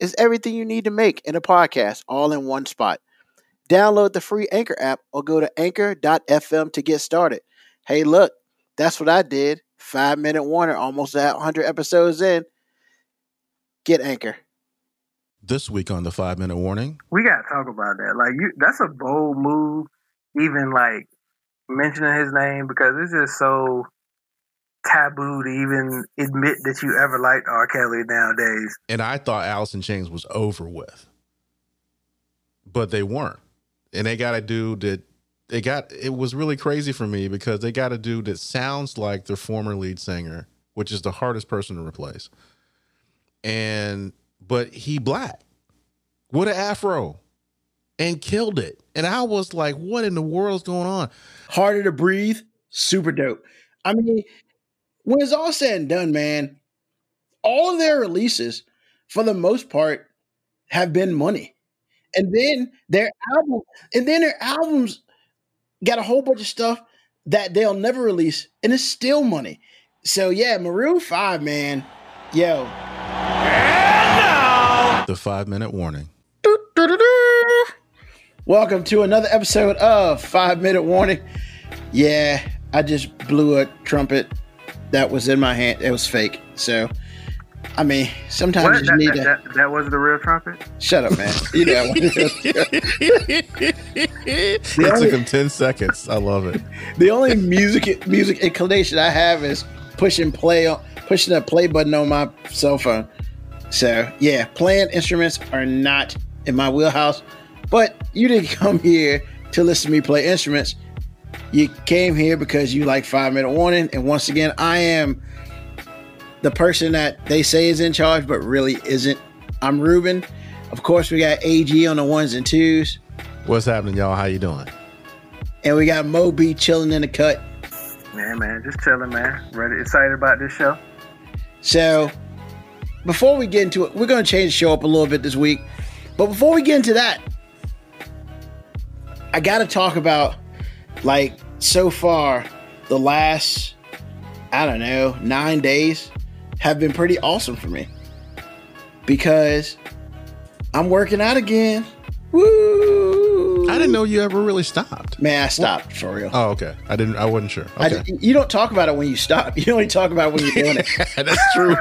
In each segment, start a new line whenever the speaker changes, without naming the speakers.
It's everything you need to make in a podcast all in one spot. Download the free Anchor app or go to anchor.fm to get started. Hey, look, that's what I did. Five minute warning, almost at 100 episodes in. Get Anchor.
This week on the five minute warning,
we gotta talk about that. Like, you, that's a bold move. Even like mentioning his name because it's just so taboo to even admit that you ever liked R. Kelly nowadays.
and I thought Alice in Chains was over with, but they weren't. And they got a dude that they got. It was really crazy for me because they got a dude that sounds like their former lead singer, which is the hardest person to replace. And but he black with an afro and killed it. And I was like, what in the world's going on?
Harder to breathe, super dope. I mean, when it's all said and done, man, all of their releases, for the most part, have been money. And then their album, and then their albums got a whole bunch of stuff that they'll never release, and it's still money. So yeah, Maroon Five, man, yo,
The five minute warning.
Welcome to another episode of Five Minute Warning. Yeah, I just blew a trumpet that was in my hand. It was fake. So, I mean, sometimes
What?
you
That,
need
that,
to
that, that was the real trumpet?
shut up, man. You know,
it
only-
took him 10 seconds. I love it.
the only music music inclination I have is pushing play on pushing the play button on my cell phone. So yeah, playing instruments are not in my wheelhouse. But you didn't come here to listen to me play instruments. You came here because you like five minute warning. And once again, I am the person that they say is in charge, but really isn't. I'm Ruben. Of course, we got AG on the ones and twos,
What's happening, y'all? How you doing?
and we got Moby chilling in the cut.
Yeah, man, just chilling, man. Ready, excited about this show?
So, before we get into it, we're going to change the show up a little bit this week. But before we get into that, I got to talk about, like, so far, the last, I don't know, nine days have been pretty awesome for me. Because I'm working out again. Woo!
I didn't know you ever really stopped.
Man, I stopped for real.
Oh, okay. I didn't. I wasn't sure. Okay,
di- you don't talk about it when you stop. You only talk about it when you're doing it.
that's true.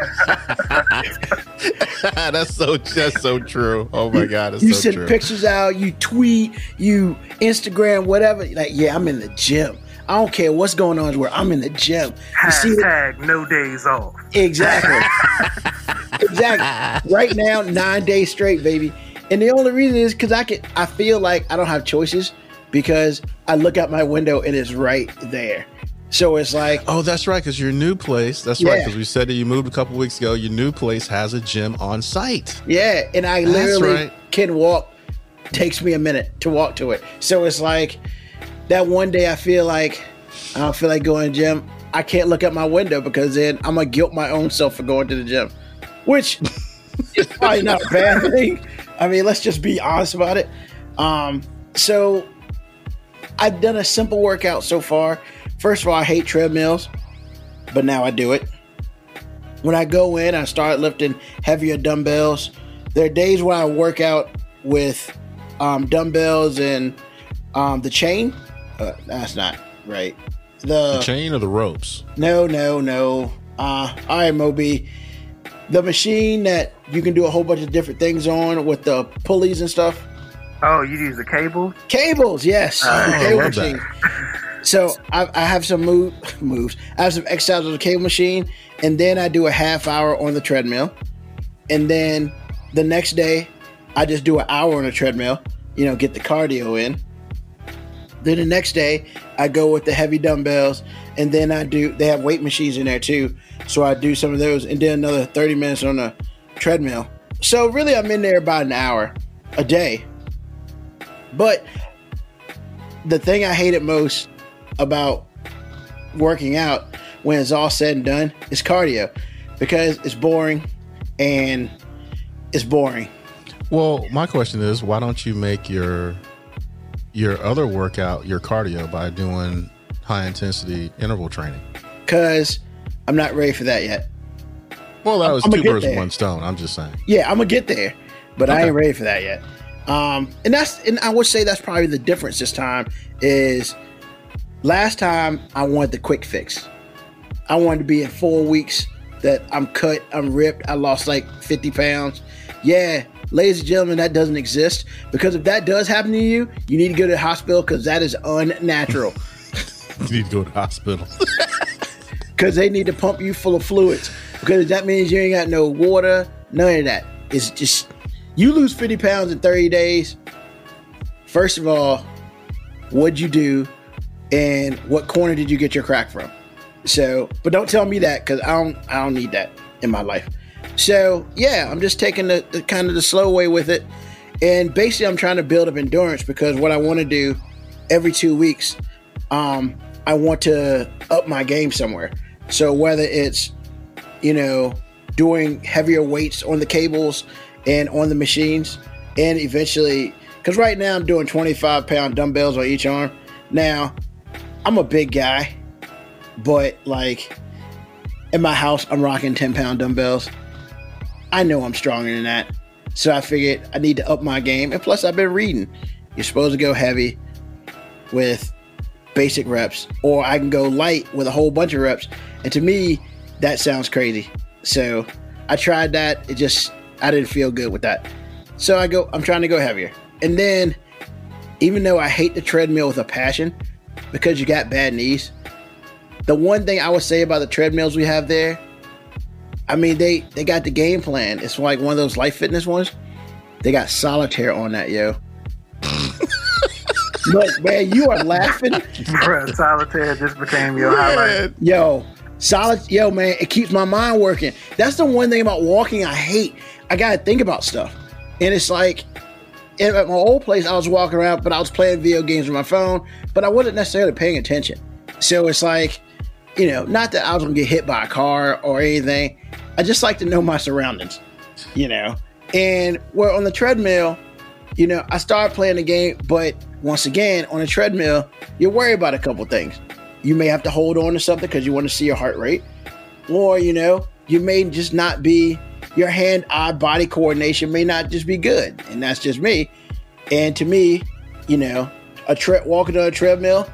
that's so. That's so true. Oh my god, that's
you
so
send
true.
pictures out, you tweet, you Instagram, whatever. Like, yeah, I'm in the gym. I don't care what's going on. Where I'm in the gym. You see it?
Hashtag no days off.
Exactly. exactly. Right now, nine days straight, baby. And the only reason is because I can. I feel like I don't have choices because I look out my window and it's right there. So it's like,
Oh, that's right. Because your new place. That's right. Because we said that you moved a couple weeks ago. Your new place has a gym on site.
yeah, and I
That's
literally
right.
can walk. Takes me a minute to walk to it. So it's like that one day I feel like I don't feel like going to gym. I can't look out my window because then I'm gonna guilt my own self for going to the gym, which is probably not a bad thing. I mean, let's just be honest about it. Um, so I've done a simple workout so far. First of all, I hate treadmills, but now I do it. When I go in, I start lifting heavier dumbbells. There are days where I work out with um, dumbbells and um, the chain. Uh, that's not right.
The chain or the ropes?
No, no, no. Uh, all right, Moby. The machine that you can do a whole bunch of different things on with the pulleys and stuff.
Oh, you use the cable?
Cables, yes. The
I
cable machine. So I, I have some move, moves. I have some exercises on the cable machine, and then I do a half hour on the treadmill, and then the next day I just do an hour on the treadmill. You know, get the cardio in. Then the next day I go with the heavy dumbbells, and then I do. They have weight machines in there too, so I do some of those, and then another thirty minutes on the treadmill. So really, I'm in there about an hour a day. But the thing I hated most about working out when it's all said and done is cardio because it's boring and it's boring.
Well, my question is, why don't you make your your other workout your cardio by doing high intensity interval training?
Because I'm not ready for that yet.
Well, that was
I'm- I'ma
two birds with one stone. I'm just saying.
Yeah, I'm gonna get there, but I ain't ready for that yet. Um, and that's and I would say that's probably the difference this time is last time I wanted the quick fix. I wanted to be in four weeks that I'm cut, I'm ripped, I lost like 50 pounds. Yeah, ladies and gentlemen, that doesn't exist because if that does happen to you, you need to go to the hospital because that is unnatural.
You need to go to the hospital.
because they need to pump you full of fluids because that means you ain't got no water, none of that. It's just you lose 50 pounds in 30 days. First of all, what'd you do and what corner did you get your crack from? So, but don't tell me that because I don't I don't need that in my life. So yeah, I'm just taking the, the kind of the slow way with it. And basically I'm trying to build up endurance because what I want to do every two weeks, um, I want to up my game somewhere. So whether it's, you know, doing heavier weights on the cables and on the machines, and eventually, because right now I'm doing 25 pound dumbbells on each arm. Now, I'm a big guy, but like in my house, I'm rocking 10 pound dumbbells. I know I'm stronger than that. So I figured I need to up my game. And plus, I've been reading. You're supposed to go heavy with basic reps, or I can go light with a whole bunch of reps. And to me, that sounds crazy. So I tried that. It just, I didn't feel good with that. So I go, I'm trying to go heavier. And then, even though I hate the treadmill with a passion because you got bad knees, the one thing I would say about the treadmills we have there, I mean, they, they got the game plan. It's like one of those life fitness ones. They got solitaire on that, yo. Look, man, you are laughing.
Bruh, solitaire just became your highlight.
Yo, solid. Yo, man, it keeps my mind working. That's the one thing about walking I hate. I gotta think about stuff, and it's like at my old place, I was walking around, but I was playing video games on my phone, but I wasn't necessarily paying attention. So it's like, you know, not that I was gonna get hit by a car or anything. I just like to know my surroundings, you know. And where on the treadmill, you know, I started playing the game, but once again, on a treadmill, you're worried about a couple things. You may have to hold on to something because you want to see your heart rate, or you know, you may just not be your hand-eye body coordination may not just be good, and that's just me. And to me, you know, a tre- walking on a treadmill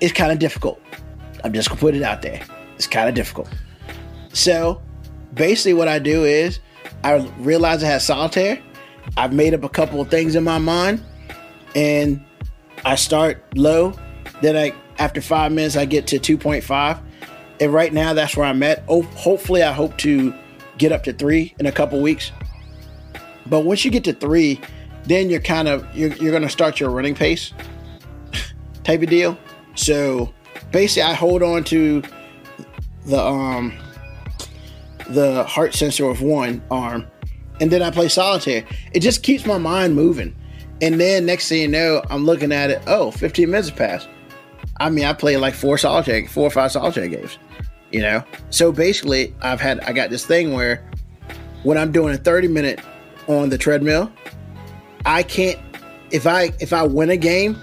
is kind of difficult. I'm just gonna put it out there. It's kind of difficult. So basically, what I do is I realize I have solitaire. I've made up a couple of things in my mind, and I start low. Then I, after five minutes, I get to 2.5, and right now that's where I'm at. Oh, hopefully, I hope to get up to three in a couple weeks. But once you get to three, then you're kind of you're, you're going to start your running pace type of deal. So basically, I hold on to the um the heart sensor of one arm, and then I play solitaire. It just keeps my mind moving. And then next thing you know, I'm looking at it. Oh, 15 minutes passed. I mean, I play like four solitaire, four or five solitaire games. You know, so basically, I've had I got this thing where when I'm doing a 30 minute on the treadmill, I can't if I if I win a game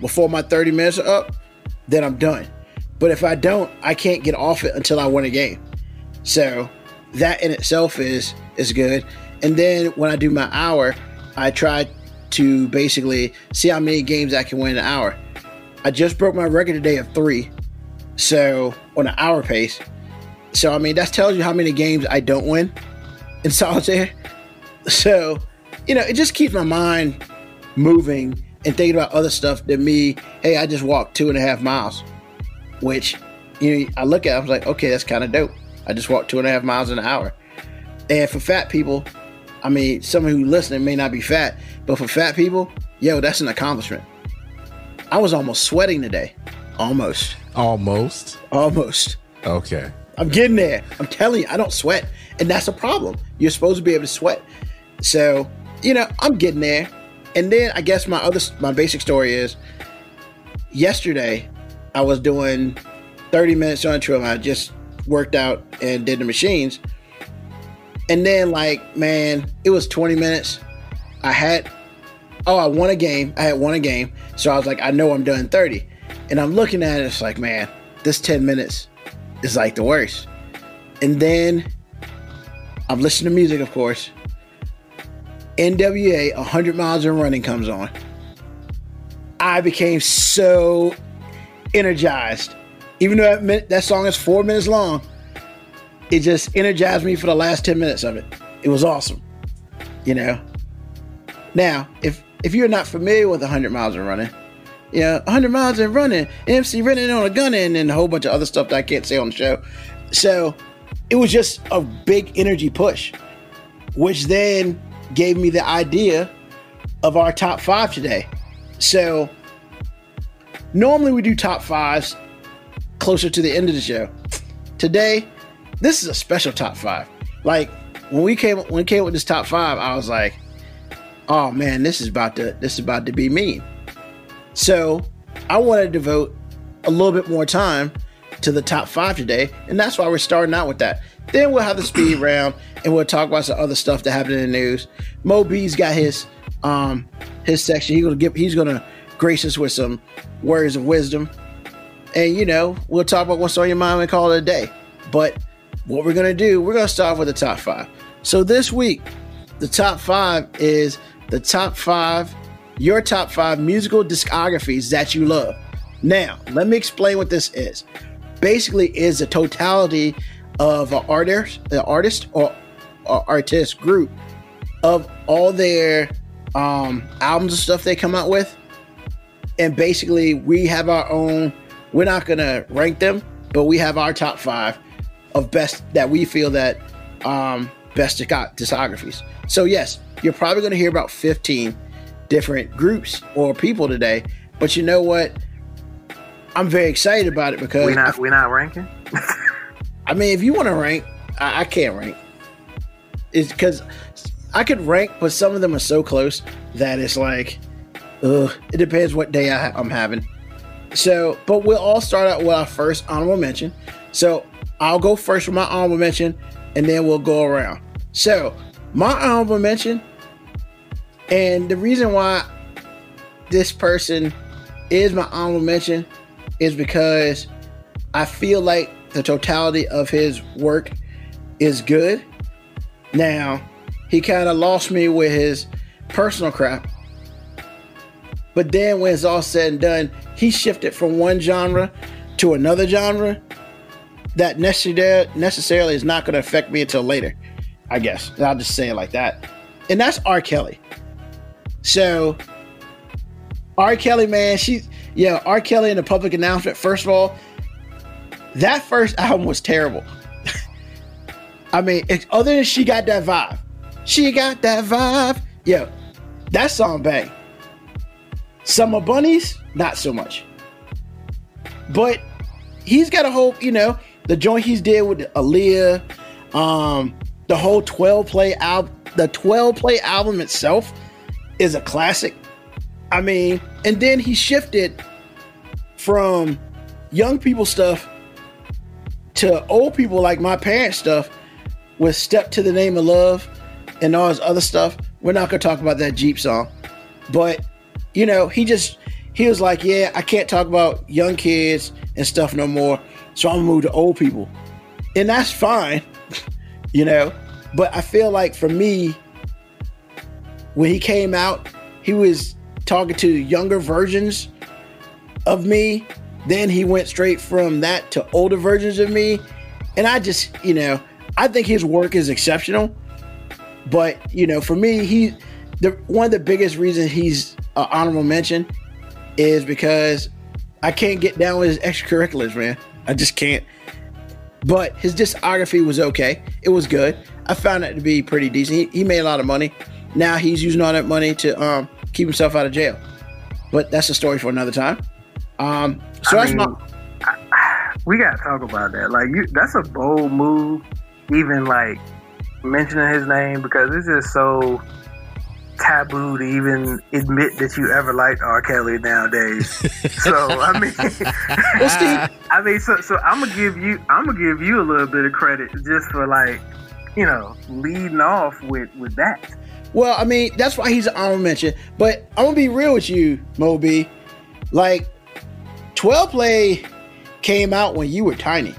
before my 30 minutes are up, then I'm done. But if I don't, I can't get off it until I win a game. So that in itself is is good. And then when I do my hour, I try to basically see how many games I can win in an hour. I just broke my record today of three. So on an hour pace. So I mean that tells you how many games I don't win in solitaire. So, you know, it just keeps my mind moving and thinking about other stuff than me. Hey, I just walked two and a half miles, which you know I look at. I was like, okay, that's kind of dope. I just walked two and a half miles in an hour. And for fat people, I mean, someone who listening may not be fat, but for fat people, yo, that's an accomplishment. I was almost sweating today, almost,
Almost.
almost.
Okay.
I'm getting there. I'm telling you, I don't sweat. and that's a problem. You're supposed to be able to sweat. So, you know, I'm getting there. And then I guess my other my basic story is yesterday I was doing 30 minutes on a trail. I just worked out and did the machines. And then like, man, it was 20 minutes. I had oh, I won a game. I had won a game. So I was like, I know I'm done 30. And I'm looking at it, it's like, man, this 10 minutes is like the worst. And then I'm listening to music, of course. NWA 100 Miles and Running comes on. I became so energized. Even though that, that song is four minutes long, it just energized me for the last 10 minutes of it. It was awesome. You know? Now, if if you're not familiar with 100 miles and running, yeah, 100 miles and running, MC running on a gun and, and a whole bunch of other stuff that I can't say on the show. So it was just a big energy push, which then gave me the idea of our top five today. So normally we do top fives closer to the end of the show. Today, this is a special top five. Like when we came when we came with this top five, I was like, oh man, this is about to this is about to be mean. So I want to devote a little bit more time to the top five today, and that's why we're starting out with that. Then we'll have the speed round, and we'll talk about some other stuff that happened in the news. Moby's got his um his section. He's gonna give he's gonna grace us with some words of wisdom, and you know we'll talk about what's on your mind and call it a day. But what we're gonna do, we're gonna start with the top five. So this week, the top five is the top five, your top five musical discographies that you love. Now, let me explain what this is. Basically, is the totality of an artist, the artist or, or artist group of all their um, albums and stuff they come out with, and basically we have our own. We're not gonna rank them, but we have our top five of best that we feel that um, best discographies. So yes, you're probably going to hear about 15 different groups or people today. But you know what? I'm very excited about it because
we're not we're not ranking.
I mean, if you want to rank, I, I can't rank. It's because I could rank, but some of them are so close that it's like, ugh. It depends what day I, I'm having. So, but we'll all start out with our first honorable mention. So I'll go first with my honorable mention, and then we'll go around. So my honorable mention and the reason why this person is my honorable mention is because I feel like the totality of his work is good. Now, he kind of lost me with his personal crap. But then when it's all said and done, he shifted from one genre to another genre that necessarily is not going to affect me until later, I guess. I'll just say it like that. And that's R. Kelly. So, R. Kelly, man, she, yeah, R. Kelly in the public announcement. First of all, that first album was terrible. I mean, other than she got that vibe, she got that vibe. Yeah, that song bang. Summer Bunnies, not so much. But he's got a whole, you know, the joint he's did with Aaliyah, um, the whole 12 play album, the 12 play album itself is a classic. I mean, and then he shifted from young people stuff to old people like my parents stuff with Step to the Name of Love and all his other stuff. We're not going to talk about that Jeep song. But, you know, he just, he was like, yeah, I can't talk about young kids and stuff no more. So I'm going to move to old people. And that's fine, you know. But I feel like for me, when he came out, he was talking to younger versions of me. Then he went straight from that to older versions of me. And I just, you know, I think his work is exceptional. But, you know, for me, he the one of the biggest reasons he's an honorable mention is because I can't get down with his extracurriculars, man. I just can't. But his discography was okay. It was good. I found it to be pretty decent. He, he made a lot of money. Now he's using all that money to um, keep himself out of jail. But that's a story for another time. Um, so I that's mean,
my. we gotta talk about that. Like, you, that's a bold move. Even like mentioning his name because it's just so taboo to even admit that you ever liked R. Kelly nowadays. so I mean, I mean, so so I'm gonna give you I'm gonna give you a little bit of credit just for like, you know, leading off with with that.
Well, I mean, that's why he's an honorable mention. But I'm gonna be real with you, Moby. Like, 12 play came out when you were tiny,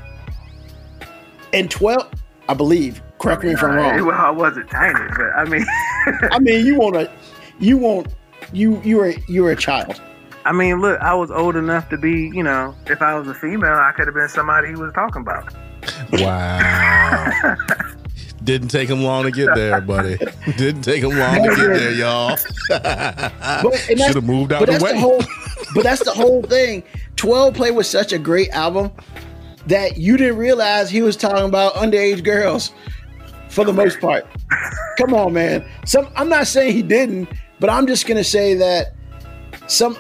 and 12, I believe. Correct me if I'm wrong.
Well, I wasn't tiny, but I mean,
I mean, you want to, you want, you you were you were a child.
I mean, look, I was old enough to be, you know, if I was a female, I could have been somebody he was talking about.
Wow. Didn't take him long to get there, buddy. Didn't take him long to get there, y'all. Should have moved out
but
the
that's
way.
The whole, but that's the whole thing. 12 Play was such a great album that you didn't realize he was talking about underage girls for the most part. Come on, man. Some I'm not saying he didn't, but I'm just gonna say that some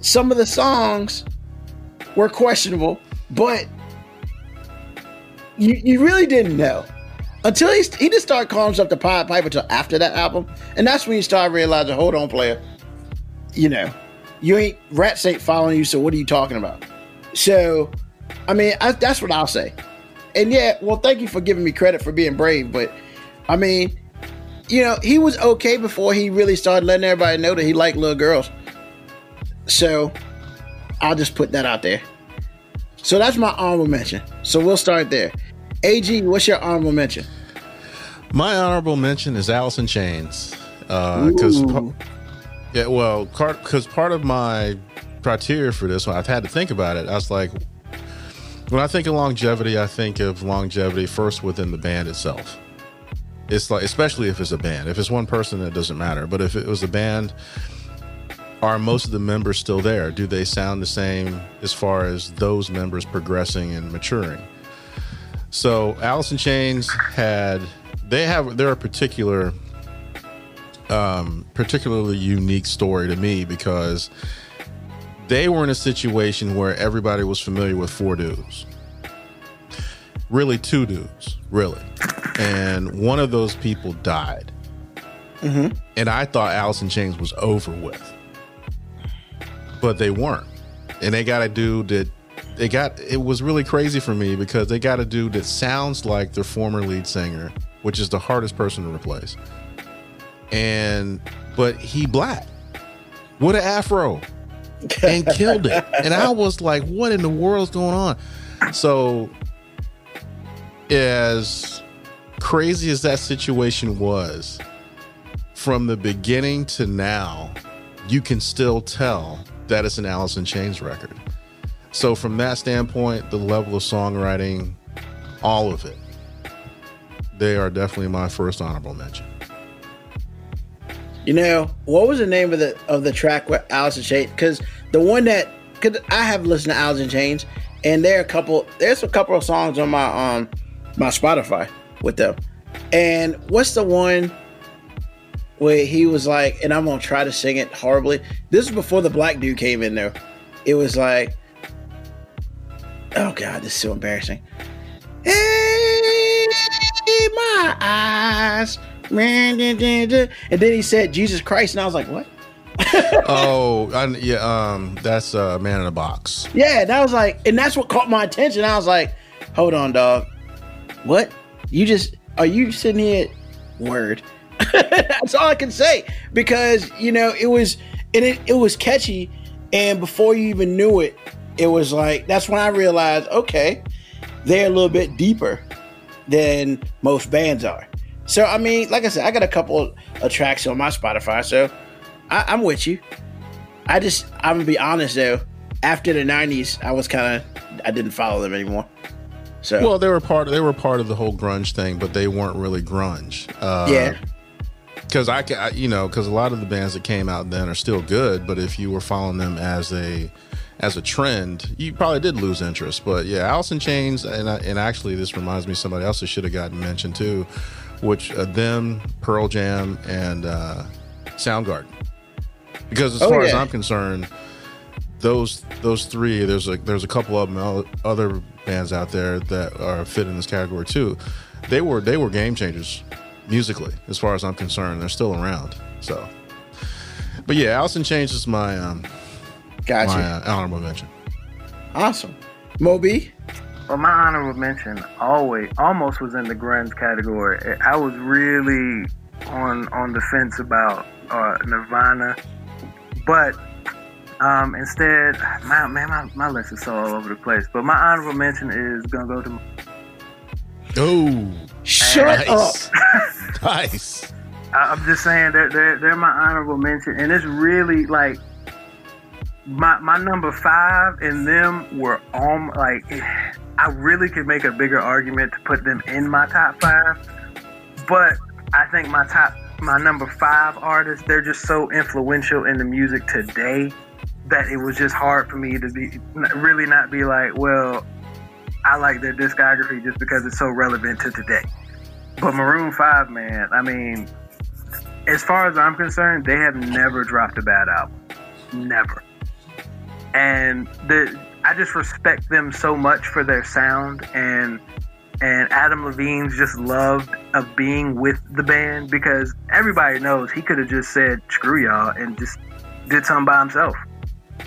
some of the songs were questionable, but you you really didn't know until he he didn't start calling himself the Pied Piper until after that album, and that's when you start realizing, hold on, player, you know, you ain't rats ain't following you, so what are you talking about? So, I mean, I, that's what I'll say. And yeah, well, thank you for giving me credit for being brave, but I mean, you know, he was okay before he really started letting everybody know that he liked little girls. So, I'll just put that out there. So that's my honorable mention. So we'll start there. AG, what's your honorable mention?
My honorable mention is Alice in Chains. Uh, because,
Ooh.
yeah, well, because part of my criteria for this one, I've had to think about it. I was like, when I think of longevity, I think of longevity first within the band itself. It's like, especially if it's a band. If it's one person, it doesn't matter. But if it was a band, are most of the members still there? Do they sound the same as far as those members progressing and maturing? So Alice in Chains had they have they're a particular um particularly unique story to me because they were in a situation where everybody was familiar with four dudes. Really two dudes, really. And one of those people died.
Mm-hmm.
And I thought Allison in Chains was over with. But they weren't. And they got a dude that they got it was really crazy for me because they got a dude that sounds like their former lead singer, which is the hardest person to replace. And but he black with an afro and killed it. And I was like, what in the world's going on? So as crazy as that situation was, from the beginning to now, you can still tell that it's an Alice in Chains record. So from that standpoint, the level of songwriting, all of it, they are definitely my first honorable mention.
You know, what was the name of the of the track with Alice in Chains? Because the one that, cause I have listened to Alice in Chains, and there are a couple. There's a couple of songs on my um my Spotify with them. And what's the one where he was like, and I'm gonna try to sing it horribly. This is before the black dude came in there. It was like, oh god, this is so embarrassing. Hey, my eyes. And then he said Jesus Christ, and I was like, what?
oh, I, yeah, um, that's uh, Man in a Box.
Yeah, and I was like, and that's what caught my attention. I was like, hold on, dog. What? You just are you sitting here? Word. that's all I can say because you know it was and it, it was catchy, and before you even knew it, it was like that's when I realized okay, they're a little bit deeper than most bands are. So I mean, like I said, I got a couple of tracks on my Spotify, so I, I'm with you. I just I'm gonna be honest though. After the '90s, I was kind of I didn't follow them anymore. So
Well, they were part. They were part of the whole grunge thing, but they weren't really grunge. Uh,
yeah,
because I, I, you know, because a lot of the bands that came out then are still good, but if you were following them as a as a trend, you probably did lose interest. But yeah, in Chains, and I, and actually, this reminds me of somebody else that should have gotten mentioned too, which uh, them, Pearl Jam, and uh, Soundgarden. Because as
Oh,
far as. I'm concerned, those those three, there's a there's a couple of them, other bands out there that are fit in this category too. They were they were game changers musically, as far as I'm concerned. They're still around. So, but yeah, in Chains is my um
Gotcha.
my uh, honorable mention.
Awesome. Moby.
Well, my honorable mention always almost was in the grunge category. I was really on on the fence about uh, Nirvana, but um, instead, my man, my, my list is so all over the place. But my honorable mention is gonna go to
Oh,
Shut up.
nice. nice.
I- I'm just saying they're, they're they're my honorable mention, and it's really like my my number five and them were on like I really could make a bigger argument to put them in my top five, but I think my top my number five artists they're just so influential in the music today that it was just hard for me to be really not be like well I like their discography just because it's so relevant to today. But Maroon Five, man, I mean, as far as I'm concerned, they have never dropped a bad album. Never. And the I just respect them so much for their sound and and Adam Levine's just loved of being with the band because everybody knows he could have just said screw y'all and just did something by himself.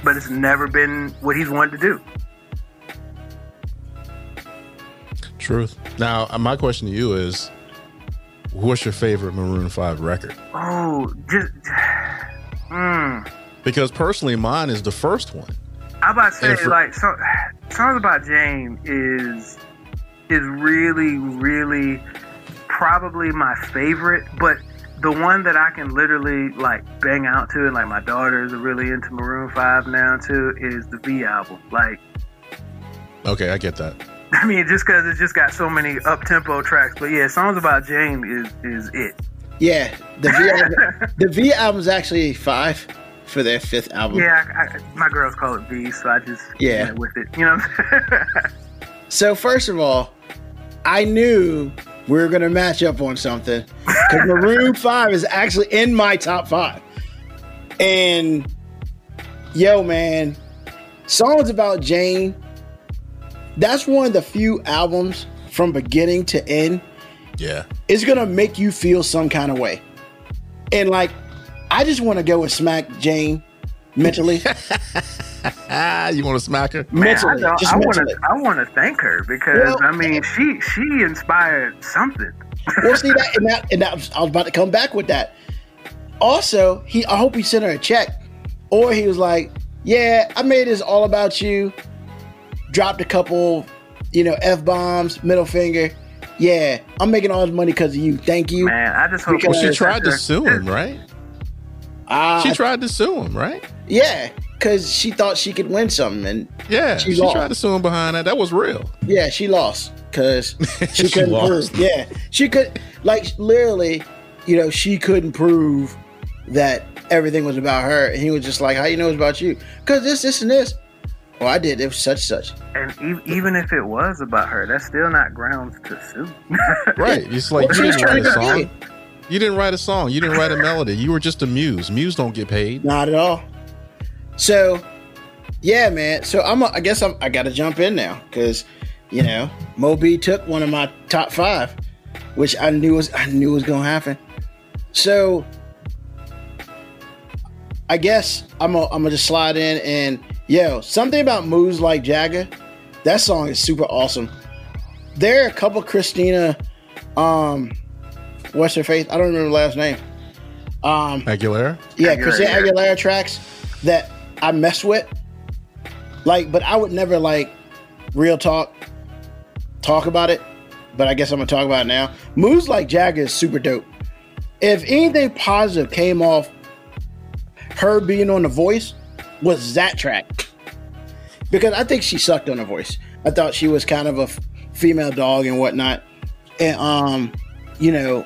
But it's never been what he's wanted to do.
Truth. Now, uh, my question to you is, what's your favorite Maroon Five record?
Oh, just mm.
Because personally, mine is the first one.
I about to say
for-
like so, songs about Jane is is really really probably my favorite, but the one that I can literally like bang out to, and like my daughters are really into Maroon Five now too, is the V album. Like,
Okay, I get that.
I mean, just because it's just got so many up tempo tracks, but yeah, songs about Jane is is it.
Yeah, the V album, the V album's actually five for their fifth album.
Yeah, I, I, my girls call it V, so I just
Yeah.
went with it. You know. What I'm saying?
So first of all, I knew we were gonna match up on something because Maroon Five is actually in my top five. And yo, man, songs about Jane. That's one of the few albums from beginning to end
Yeah.
it's gonna make you feel some kind of way. And like, I just want to go and smack Jane mentally.
Ah, you want to smack her?
Man,
mentally,
I, I want to. I want to thank her because
Well,
I mean, she she inspired something.
well, see that, and that, and that I was about to come back with that. Also, he, I hope he sent her a check, or he was like, "Yeah, I made this all about you." Dropped a couple, you know, f bombs, middle finger. Yeah, I'm making all this money because of you. Thank you.
Man, I just hope.
Because-
Well, she tried to sue him, right?
Uh,
She tried to sue him, right?
yeah, because she thought she could win something, and
Yeah,
She
she, tried to sue him behind that. That was real.
Yeah, she lost because she
She
couldn't
lost.
prove. Yeah, she could like literally, you know, she couldn't prove that everything was about her, and he was just like, "How you know it's about you? Because this, this, and this." Well, I did. It was such, such.
And e- even if it was about her, that's still not grounds to sue.
Right. It's like
Well,
you
she was trying to
a
get
song. You didn't write a song. You didn't write a melody. You were just a muse. Muse don't get paid.
Not at all. So, yeah, man. So I'm. A, I guess I'm. I got to jump in now because, you know, Moby took one of my top five, which I knew was I knew was gonna happen. So, I guess I'm. Gonna, I'm gonna just slide in and yo something about moves like Jagger. That song is super awesome. There are a couple Christina, um, what's her face? I don't remember the last name. Um,
Aguilera.
yeah,
Aguilera.
Christina Aguilera tracks that I mess with. Like, but I would never like real talk talk about it. But I guess I'm gonna talk about it now. Moves like Jagger is super dope. If anything positive came off her being on the voice, was that track. Because I think she sucked on the voice. I thought she was kind of a f- female dog and whatnot. And um, you know,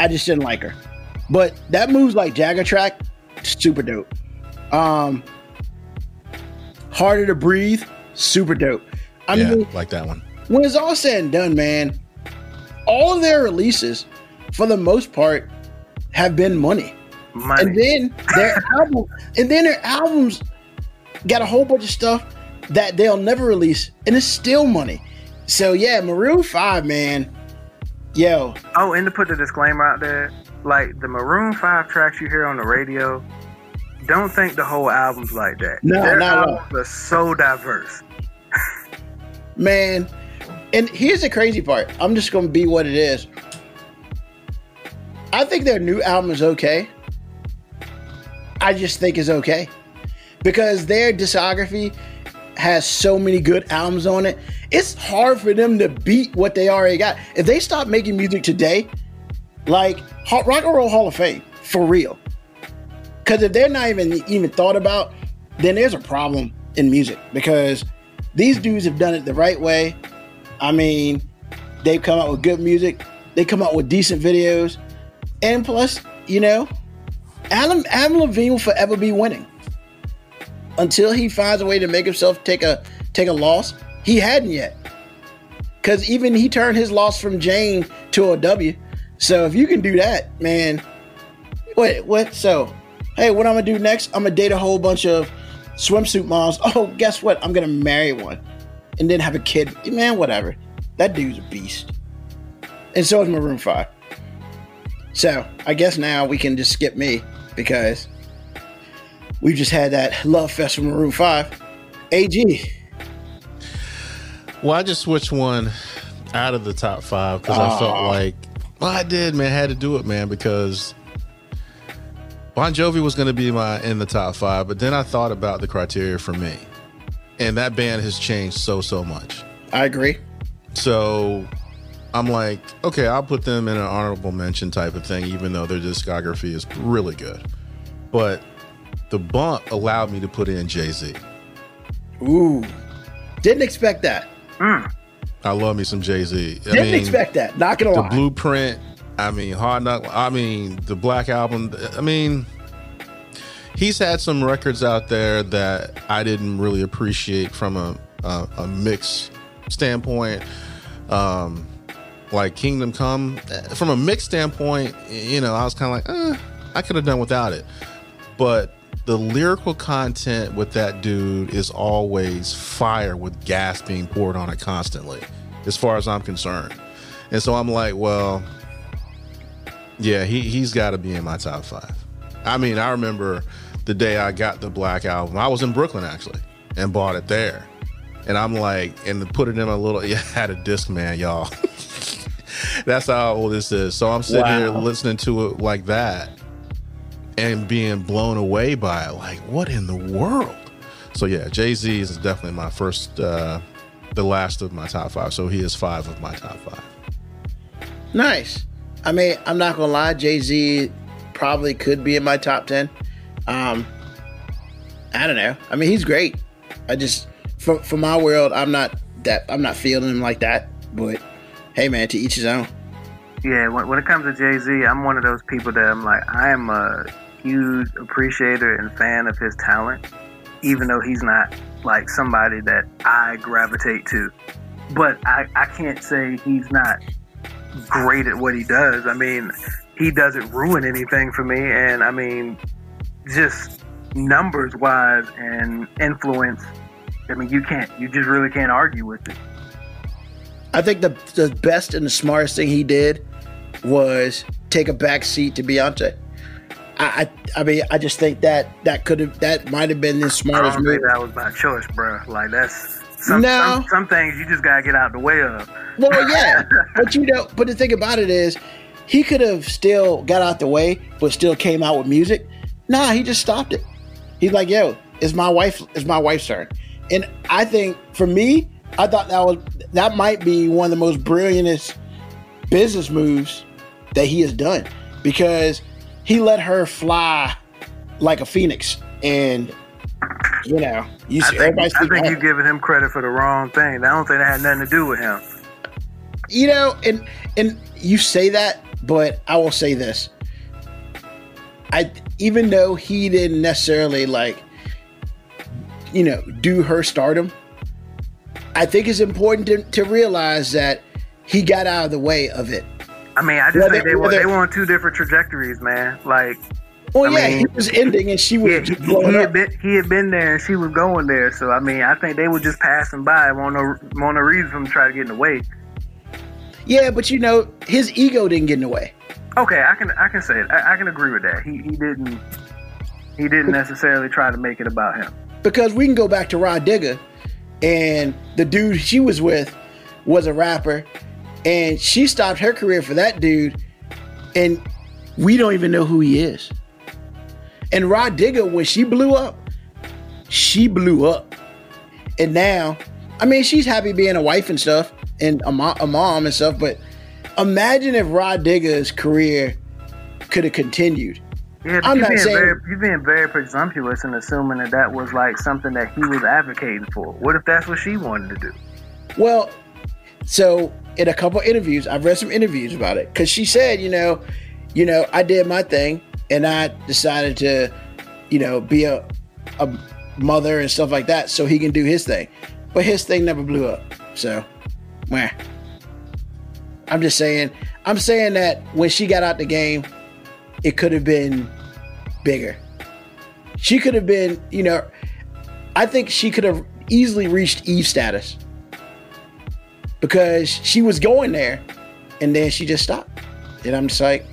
I just didn't like her. But that moves like Jagger track, super dope. Um, harder to breathe, super dope. I
yeah,
mean,
like that one.
when it's all said and done, man, all of their releases, for the most part, have been money.
Money.
And then their album, and then their albums got a whole bunch of stuff that they'll never release, and it's still money. So yeah, Maroon Five, man, Yo,
Oh, and to put the disclaimer out there, like the Maroon Five tracks you hear on the radio, don't think the whole album's like that.
No,
Their
not at all.
albums are so diverse.
man. And here's the crazy part. I'm just gonna be what it is. I think their new album is okay. I just think it's okay. Because their discography has so many good albums on it. It's hard for them to beat what they already got. If they stop making music today, like Rock and Roll Hall of Fame, for real. Because if they're not even even thought about, then there's a problem in music. Because these dudes have done it the right way. I mean, they've come out with good music. They come out with decent videos, and plus, you know, Adam Adam Levine will forever be winning until he finds a way to make himself take a take a loss. He hadn't yet, because even he turned his loss from Jane to a W. So if you can do that, man, wait, what? So hey, what I'm gonna do next? I'm gonna date a whole bunch of swimsuit moms. Oh, guess what? I'm gonna marry one and then have a kid. Man, whatever. That dude's a beast. And so is Maroon 5. So I guess now we can just skip me because we've just had that love fest from Maroon 5. AG.
Well, I just switched one out of the top five because I felt like, well, I did, man. had to do it, man, because Bon Jovi was going to be my in the top five, but then I thought about the criteria for me, and that band has changed so so much.
I agree.
So I'm like, okay, I'll put them in an honorable mention type of thing, even though their discography is really good. But the bump allowed me to put in Jay Z.
Ooh. Didn't expect that.
Mm.
I love me some Jay Z.
Didn't expect that. Not gonna
the
lie.
blueprint. I mean, hard knock. I mean, the Black Album. I mean, he's had some records out there that I didn't really appreciate from a a, a mix standpoint. Um, like Kingdom Come, from a mix standpoint, you know, I was kind of like, eh, I could have done without it. But the lyrical content with that dude is always fire with gas being poured on it constantly, as far as I'm concerned. And so I'm like, well, yeah, he he's got to be in my top five. I mean, I remember the day I got the Black album. I was in Brooklyn actually and bought it there, and I'm like, and put it in a little. Yeah, I had a disc man, y'all. That's how old this is. So I'm sitting here listening to it like that and being blown away by it. Like, what in the world? So yeah, Jay Z is definitely my first, uh, the last of my top five. So he is five of my top five.
Nice. I mean, I'm not gonna lie, Jay Z probably could be in my top ten. Um, I don't know. I mean, he's great. I just for for my world, I'm not that I'm not feeling him like that. But hey, man, to each his own.
Yeah, when, when it comes to Jay Z, I'm one of those people that I'm like, I am a huge appreciator and fan of his talent, even though he's not like somebody that I gravitate to. But I, I can't say he's not great at what he does. I mean, he doesn't ruin anything for me. And I mean, just numbers wise and influence, I mean, you can't, you just really can't argue with it.
I think the the best and the smartest thing he did was take a back seat to Beyonce. I I, I mean, I just think that that could have that might have been the smartest move.
that was by choice, bro. Like that's some,
No.
some some things you just gotta get out the way of.
Well, yeah, but you know, but the thing about it is, he could have still got out the way, but still came out with music. Nah, he just stopped it. He's like, "Yo, it's my wife. It's my wife's turn." And I think for me, I thought that was that might be one of the most brilliantest business moves that he has done because he let her fly like a phoenix, and you know, you
I think, I think you're giving him credit for the wrong thing. I don't think that had nothing to do with him.
you know and and you say that but i will say this i even though he didn't necessarily like you know do her stardom i think it's important to, to realize that he got out of the way of it
I mean, I just
Whether-
think they were, they were on two different trajectories, man. Like,
well
I
yeah
mean,
he was ending and she was
yeah, he,
just
he
blowing
had been he had been there and she was going there. So I mean, I think they were just passing by. Want no want no reason for him to try to get in the way.
Yeah, but you know, his ego didn't get in the way.
Okay, I can I can say it. I, I can agree with that. He he didn't he didn't necessarily try to make it about him.
Because we can go back to Rod Digger, and the dude she was with was a rapper, and she stopped her career for that dude, and we don't even know who he is. And Rah Digga, when she blew up, she blew up, and now, I mean, she's happy being a wife and stuff, and a, mo- a mom and stuff. But imagine if Rah Digga's career could have continued.
Yeah,
I'm
you're
not
being
saying-
very you're being very presumptuous in assuming that that was like something that he was advocating for. What if that's what she wanted to do?
Well, so in a couple interviews, I've read some interviews about it because she said, you know, you know, I did my thing and I decided to, you know, be a a mother and stuff like that so he can do his thing. But his thing never blew up. So, meh. I'm just saying, I'm saying that when she got out the game, it could have been bigger. She could have been, you know, I think she could have easily reached Eve status because she was going there and then she just stopped. And I'm just like,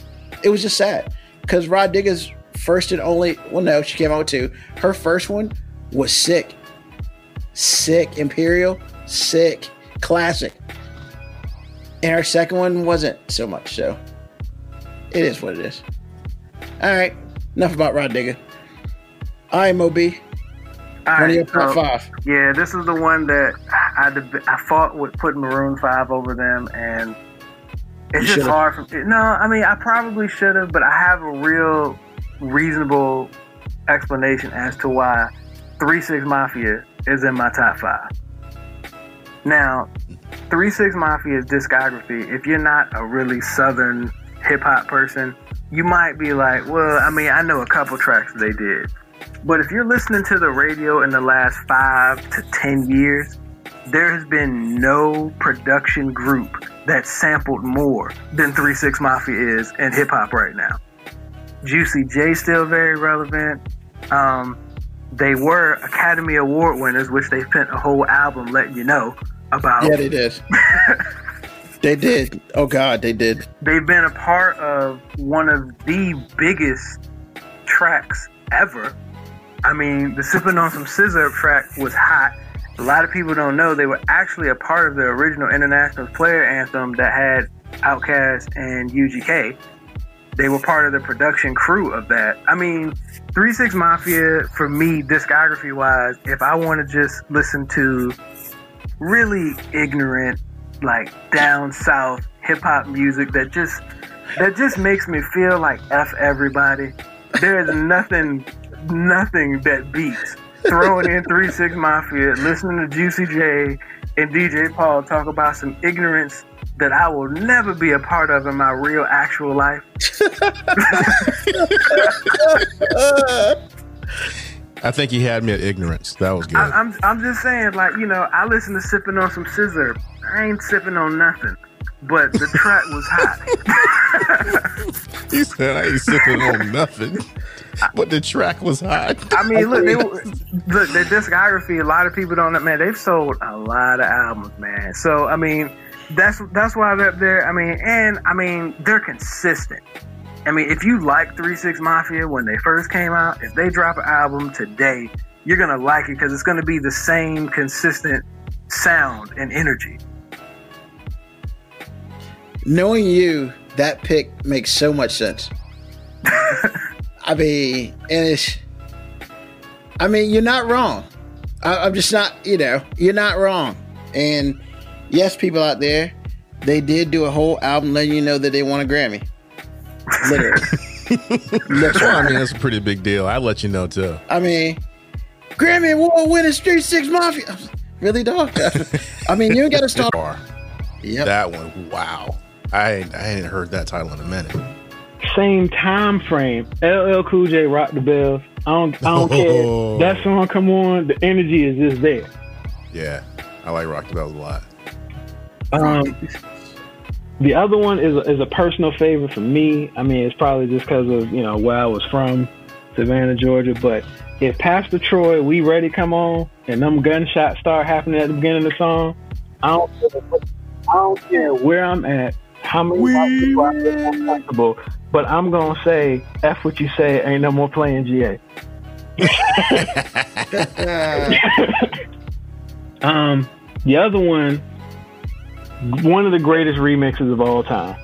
it was just sad because Rah Digga's first and only, well, no, she came out with two. Her first one was sick. Sick. Imperial, sick. Classic. And her second one wasn't so much. So it is what it is. All right. Enough about Rah Digga. All right, Moby.
All
One of your top
so-
five.
Yeah, this is the one that I I fought with putting Maroon Five over them, and it's
You
just
should've.
hard for No, I mean I probably should have, but I have a real reasonable explanation as to why Three Six Mafia is in my top five. Now, Three Six Mafia's discography, if you're not a really southern hip hop person, you might be like, well, I mean, I know a couple tracks they did. But if you're listening to the radio in the last five to ten years, there has been no production group that sampled more than Three Six Mafia is in hip hop right now. Juicy J still very relevant. Um, they were Academy Award winners, which they spent a whole album letting you know about.
Yeah, they did. they did. Oh God, they did.
They've been a part of one of the biggest tracks ever. I mean, the Sipping on Some Sizzurp track was hot. A lot of people don't know they were actually a part of the original International Player Anthem that had Outkast and UGK. They were part of the production crew of that. I mean, 3 6 Mafia, for me, discography wise, if I want to just listen to really ignorant, like down south hip hop music that just that just makes me feel like F everybody. There is nothing nothing that beats throwing in three six mafia, listening to Juicy J and DJ Paul talk about some ignorance that I will never be a part of in my real actual life.
I think he had me at ignorance. That was good.
I, I'm I'm just saying, like you know, I listen to sipping on some sizzurp. I ain't sipping on nothing, but the track was hot.
he said I ain't sipping on nothing, but the track was hot.
I mean, look, they, were- look, their discography. A lot of people don't know. Man, they've sold a lot of albums, man. So I mean, that's that's why they're up there. I mean, and I mean, they're consistent. I mean, if you like Three Six Mafia when they first came out, if they drop an album today, you're gonna like it because it's gonna be the same consistent sound and energy.
Knowing you, that pick makes so much sense. I mean, and it's. I mean, you're not wrong. I, I'm just not. You know, you're not wrong. And yes, people out there, they did do a whole album letting you know that they won a Grammy. Literally.
Well, I mean, that's a pretty big deal. I let you know too.
I mean, Grammy Award winning Three Six Mafia. Really, dog? I mean, you ain't got to start. Yep.
That one, wow. I ain't- I hadn't heard that title in a minute.
Same time frame. LL Cool J rock the bells. I don't, I don't
Oh.
care. That song come on, the energy is just there.
Yeah, I like Rock the Bells a lot.
Um, the other one is a, is a personal favorite for me. I mean, it's probably just because of you know where I was from, Savannah, Georgia. But if Pastor Troy, we ready, come on, and them gunshots start happening at the beginning of the song, I don't.
I don't care where I'm at, how many people I feel uncomfortable, but I'm gonna say F what you say. Ain't no more playing GA. um, the other one, one of the greatest remixes of all time.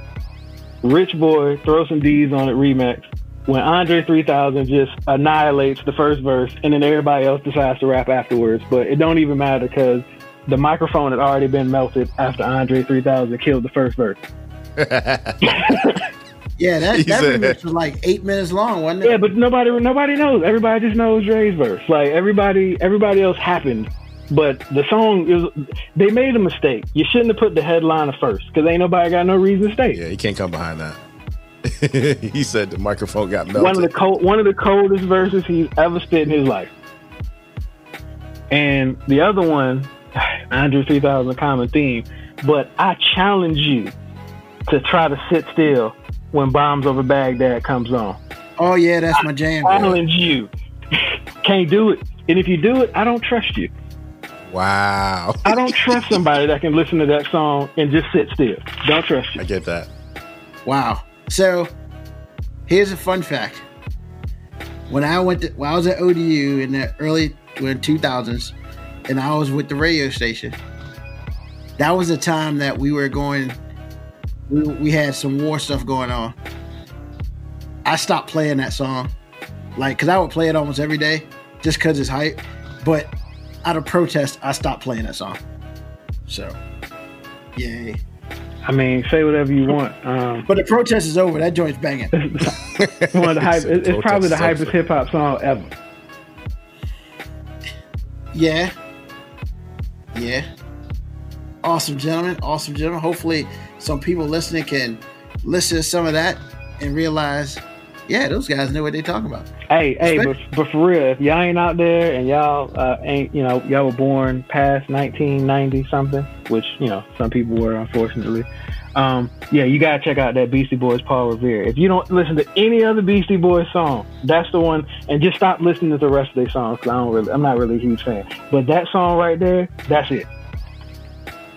Rich Boy, throw some D's on it remix. When Andre 3000 just annihilates the first verse and then everybody else decides to rap afterwards. But it don't even matter because the microphone had already been melted after Andre 3000 killed the first verse.
Yeah, that, that
said-
remix was like eight minutes long, wasn't it?
Yeah, but nobody nobody knows. Everybody just knows Dre's verse. Like everybody everybody else happened. But the song is they made a mistake. You shouldn't have put the headliner first because ain't nobody got no reason to stay.
yeah, he can't come behind that. he said the microphone got melted.
One of the cold, one of the coldest verses he's ever spit in his life. And the other one, Andre 3000 common theme. But I challenge you to try to sit still when Bombs Over Baghdad comes on.
Oh yeah, that's my jam.
challenge you. Can't do it. And if you do it, I don't trust you.
wow.
I don't trust somebody that can listen to that song and just sit still. Don't trust you.
I get that.
Wow. So here's a fun fact. When I went to, when I was at ODU in the early when 2000s, and I was with the radio station, that was the time that we were going. We, we had some war stuff going on. I stopped playing that song, like, cause I would play it almost every day, just cause it's hype. But out of protest, I stopped playing that song. So, yay!
I mean, say whatever you want. Um,
But the protest is over. That joint's banging.
one of the hype, it's it's probably the
protest
hypest hip hop song ever.
Yeah. Yeah. Awesome, gentlemen. Awesome, gentlemen. Hopefully, some people listening can listen to some of that and realize, yeah, those guys know what they're talking about.
Hey, hey, but, but for real, if y'all ain't out there and y'all uh, ain't, you know, y'all were born past 1990 something, which you know some people were, unfortunately. Um, yeah, you gotta check out that Beastie Boys Paul Revere. If you don't listen to any other Beastie Boys song, that's the one. And just stop listening to the rest of their songs. Cause I don't really, I'm not really a huge fan. But that song right there, that's it.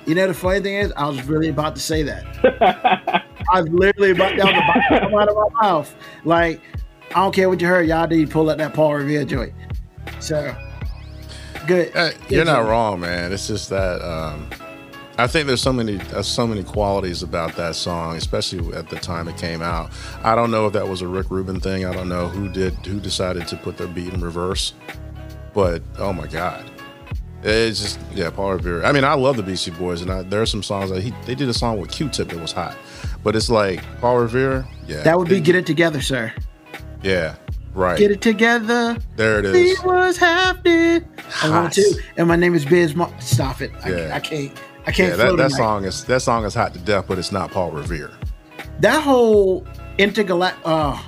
You know, the funny thing is, I was really about to say that. I was literally about that was about to come out of my mouth. Like, I don't care what you heard, y'all need to pull up that Paul Revere joint. So, good.
Uh, you're not wrong, man. It's just that um, I think there's so many uh, so many qualities about that song, especially at the time it came out. I don't know if that was a Rick Rubin thing. I don't know who did who decided to put the beat in reverse, but oh my god, it's just yeah, Paul Revere. I mean, I love the Beastie Boys, and I, there are some songs that he they did a song with Q-Tip that was hot, but it's like Paul Revere. Yeah,
That would be Get It Together, sir.
yeah, right.
Get It Together.
there it
He
is.
was happening. I want to. And my name is Biz. Mo- Stop it. I,
Yeah.
I can't. I can't.
Yeah, that, that song is that song is hot to death, but it's not Paul Revere.
That whole intergalactic. Oh,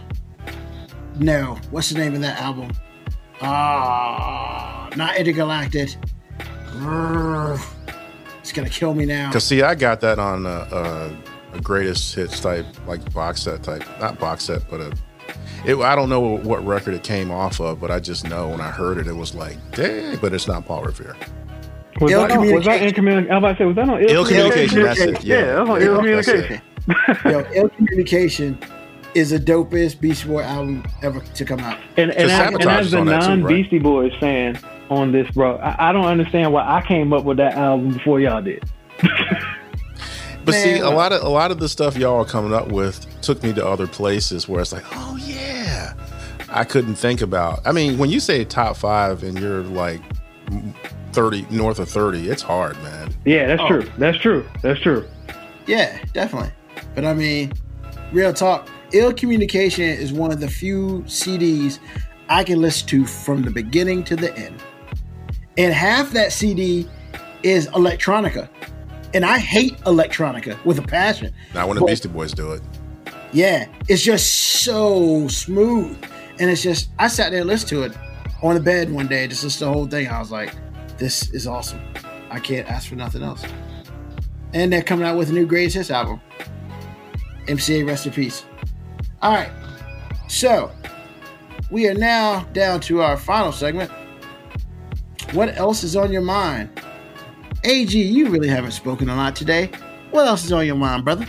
no. What's the name of that album? Ah, not intergalactic. It's gonna kill me now.
Cause see, I got that on a, a, a greatest hits type, like box set type, not box set, but a. It, I don't know what record it came off of, but I just know when I heard it, it was like, dang, but it's not Paul Revere.
Was
Ill
that, on, was that
communication.
in communication? I was about to say, was that on Ill,
Ill communication, that's it.
Yeah,
Yeah,
that was on
Yeah,
Ill
that's it.
communication.
Yo, Ill Communication is the dopest Beast Boy album ever to come out.
And, and,
Because
as, and as a
on that
non
right?
Beastie Boys fan on this, bro, I, I don't understand why I came up with that album before y'all did.
But see, a lot of a lot of the stuff y'all are coming up with took me to other places where it's like, oh yeah, I couldn't think about. I mean, when you say top five and you're like thirty north of thirty, it's hard, man.
Yeah, that's
Oh.
true. That's true. That's true.
Yeah, definitely. But I mean, real talk. Ill Communication is one of the few CDs I can listen to from the beginning to the end. And half that CD is electronica. And I hate electronica with a passion.
Not when the Beastie Boys do it.
Yeah, it's just so smooth. And it's just, I sat there and listened to it on the bed one day, just listened to the whole thing. I was like, this is awesome. I can't ask for nothing else. And they're coming out with a new greatest hits album. MCA, rest in peace. All right. So, we are now down to our final segment. What else is on your mind? AG, you really haven't spoken a lot today. What else is on your mind, brother?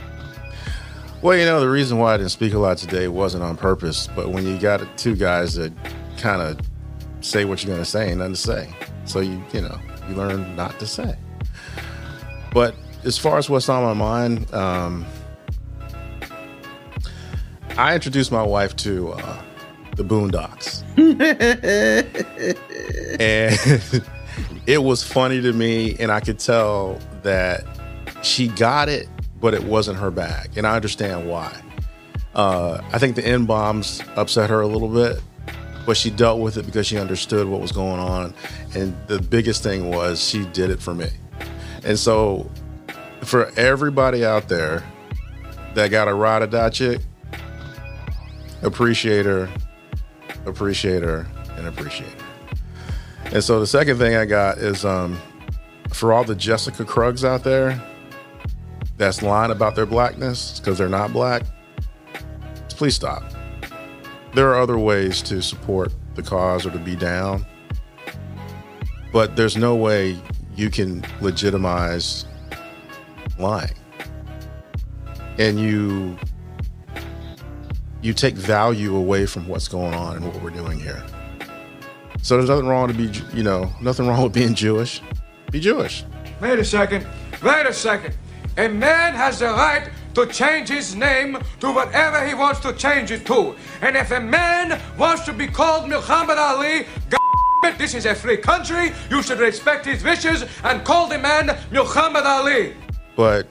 Well, you know, the reason why I didn't speak a lot today wasn't on purpose, but when you got two guys that kind of say what you're going to say, ain't nothing to say. So you, you know, you learn not to say. But as far as what's on my mind, um, I introduced my wife to uh, the Boondocks, and it was funny to me, and I could tell that she got it, but it wasn't her bag, and I understand why. Uh, I think the N bombs upset her a little bit, but she dealt with it because she understood what was going on, and the biggest thing was she did it for me, and so for everybody out there that got a ride or die chick, appreciate her, appreciate her, and appreciate her. And so the second thing I got is um, for all the Jessica Krugs out there that's lying about their blackness because they're not black, please stop. There are other ways to support the cause or to be down, but there's no way you can legitimize lying. And you you take value away from what's going on and what we're doing here. So there's nothing wrong to be, you know, nothing wrong with being Jewish. Be Jewish.
Wait a second. Wait a second. A man has the right to change his name to whatever he wants to change it to. And if a man wants to be called Muhammad Ali, God it, this is a free country. You should respect his wishes and call the man Muhammad Ali.
But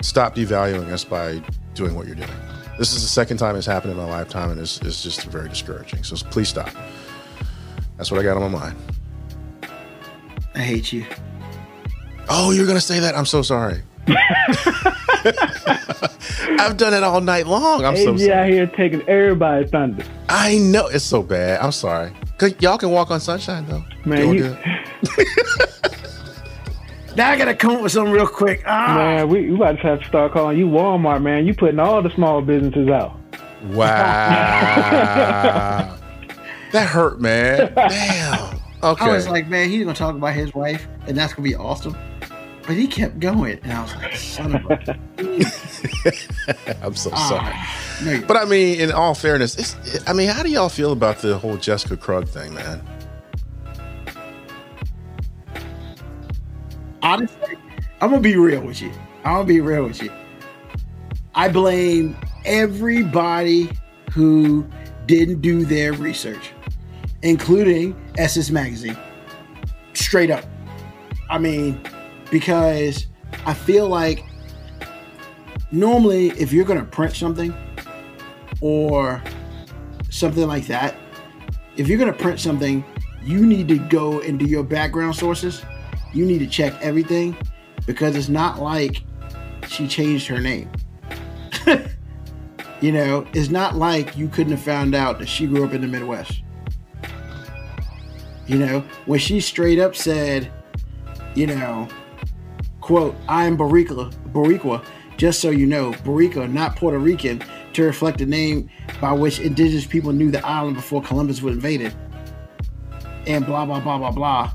stop devaluing us by doing what you're doing. This is the second time it's happened in my lifetime, and it's, it's just very discouraging. So please stop. That's what I got on my mind.
I hate you.
Oh, you're gonna say that? I'm so sorry. I've done it all night long. I'm so
AG
sorry.
out here taking everybody's thunder.
I know it's so bad. I'm sorry. Cause y'all can walk on sunshine though.
Man,
Doing
you-
good.
Now I gotta come up with something real quick. Ah,
Man, we, we about to have to start calling you Walmart, man. You putting all the small businesses out.
Wow. that hurt, man. Damn. Okay.
I was like, man, he's gonna talk about his wife, and that's gonna be awesome. But he kept going, and I was like, son of a.
I'm so
Ah,
sorry.
no,
But I mean, in all fairness, it's, I mean, how do y'all feel about the whole Jessica Krug thing, man?
Honestly, I'm gonna be real with you. I'm gonna be real with you. I blame everybody who didn't do their research, including Essence Magazine. Straight up. I mean, because I feel like normally if you're gonna print something or something like that, if you're gonna print something, you need to go and do your background sources you need to check everything because it's not like she changed her name. you know, it's not like you couldn't have found out that she grew up in the Midwest. You know, when she straight up said, you know, quote, I am Boricua, Boricua, just so you know, Boricua, not Puerto Rican, to reflect the name by which indigenous people knew the island before Columbus was invaded. And blah, blah, blah, blah, blah.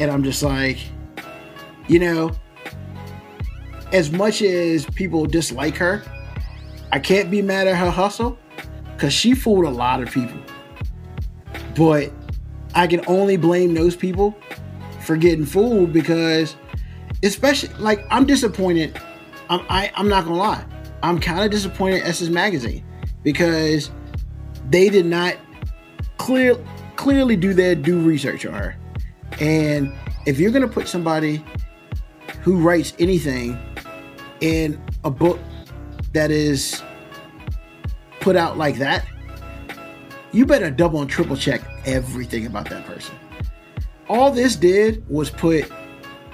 And I'm just like, you know, as much as people dislike her, I can't be mad at her hustle because she fooled a lot of people. But I can only blame those people for getting fooled because, especially, like, I'm disappointed. I'm, I, I'm not gonna lie. I'm kind of disappointed at Essence Magazine because they did not clear, clearly do their due research on her. And if you're going to put somebody who writes anything in a book that is put out like that, you better double and triple check everything about that person. All this did was put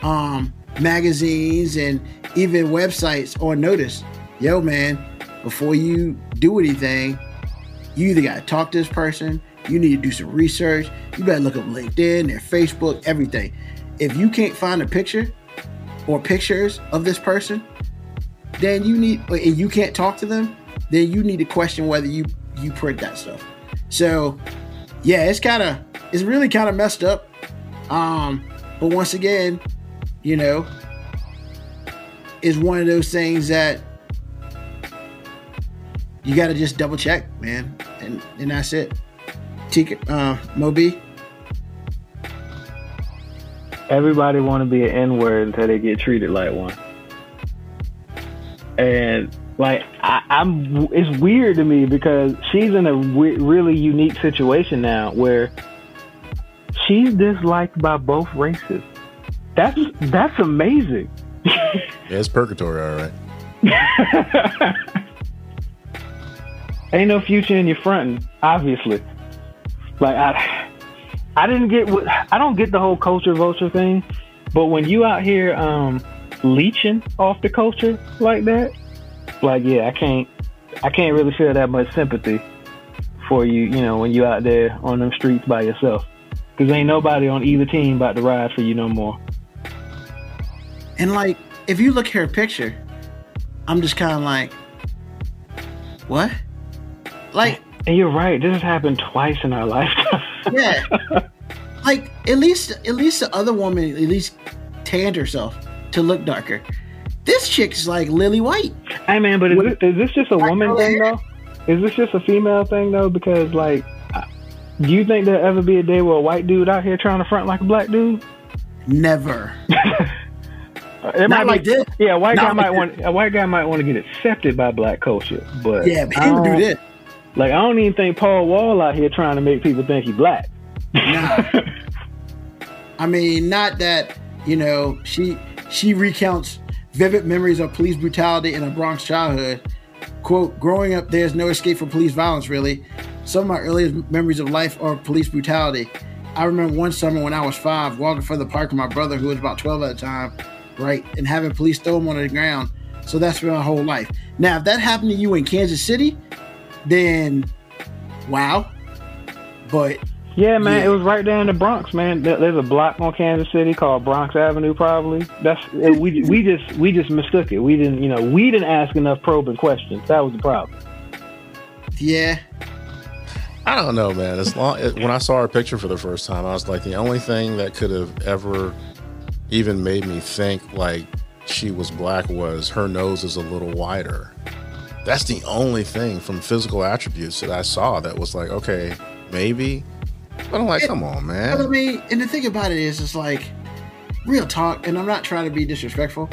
um, magazines and even websites on notice. Yo, man, before you do anything, you either got to talk to this person, you need to do some research, you better look up LinkedIn, their Facebook, everything. If you can't find a picture or pictures of this person, then you need, and you can't talk to them, then you need to question whether you you print that stuff. So, yeah, it's kind of, it's really kind of messed up. Um, but once again, you know, is one of those things that you got to just double check, man, and and that's it. T- uh, Moby.
Everybody want to be an N word until they get treated like one, and like I, am it's weird to me because she's in a w- really unique situation now where she's disliked by both races. That's that's amazing.
yeah, it's purgatory, all right.
Ain't no future in your fronting, obviously. Like I, I didn't get what I don't get the whole culture vulture thing, but when you out here um, leeching off the culture like that, like yeah, I can't, I can't really feel that much sympathy for you. You know, when you out there on them streets by yourself, because ain't nobody on either team about to ride for you no more.
And like, if you look at her picture, I'm just kind of like, what? Like,
and you're right. This has happened twice in our lifetime.
yeah. Like at least, at least the other woman at least tanned herself to look darker. This chick's like lily white.
Hey man, but is, this, is this just a woman thing though? Is this just a female thing though? Because like, do you think there'll ever be a day where a white dude out here trying to front like a black dude?
Never.
it Not might like be, this. Yeah, a white Not guy like might this. want a white guy might want to get accepted by black culture, but
yeah, but he would do this.
Like I don't even think Paul Wall out here trying to make people think he's black.
Nah. I mean, not that you know she she recounts vivid memories of police brutality in a Bronx childhood. Quote: Growing up, there's no escape from police violence. Really, some of my earliest memories of life are police brutality. I remember one summer when I was five, walking from the park with my brother, who was about 12 at the time, right, and having police throw him on the ground. So that's been my whole life. Now, if that happened to you in Kansas City, then wow. But
yeah, man, yeah. it was right there in the Bronx, man. There's a block on Kansas City called Bronx Avenue, probably. That's we we just we just mistook it. We didn't, you know, we didn't ask enough probing questions. That was the problem.
Yeah.
I don't know, man. As long when I saw her picture for the first time, I was like, the only thing that could have ever even made me think like she was black was her nose is a little wider. That's the only thing from physical attributes that I saw that was like, okay, maybe. But I'm like, come on, man.
I mean, and the thing about it is, it's like real talk, and I'm not trying to be disrespectful,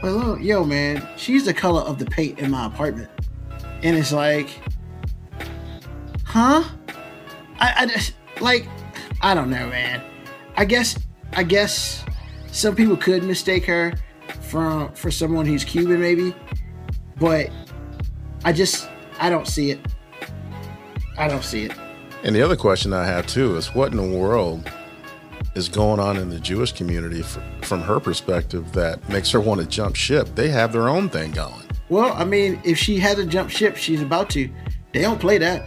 but look, yo, man, she's the color of the paint in my apartment, and it's like, huh? I, I just like, I don't know, man. I guess, I guess some people could mistake her from for someone who's Cuban, maybe, but I just I don't see it. I don't see it.
And the other question I have too is what in the world is going on in the Jewish community from her perspective that makes her want to jump ship? They have their own thing going.
Well, I mean, if she had to jump ship, she's about to. They don't play that.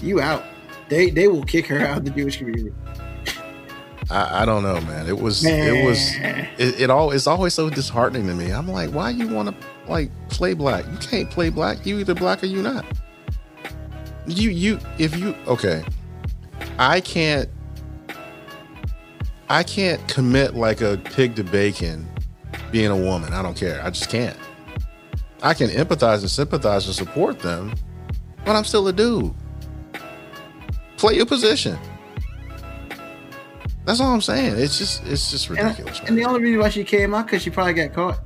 You out. They they will kick her out of the Jewish community.
I, I don't know, man. It was man. it was it, it all it's always so disheartening to me. I'm like, why you want to like play black? You can't play black. You either black or you not. You you if you okay. I can't I can't commit like a pig to bacon being a woman. I don't care. I just can't. I can empathize and sympathize and support them, but I'm still a dude. Play your position. That's all I'm saying. It's just it's just ridiculous.
And, and the only reason why she came out because she probably got caught.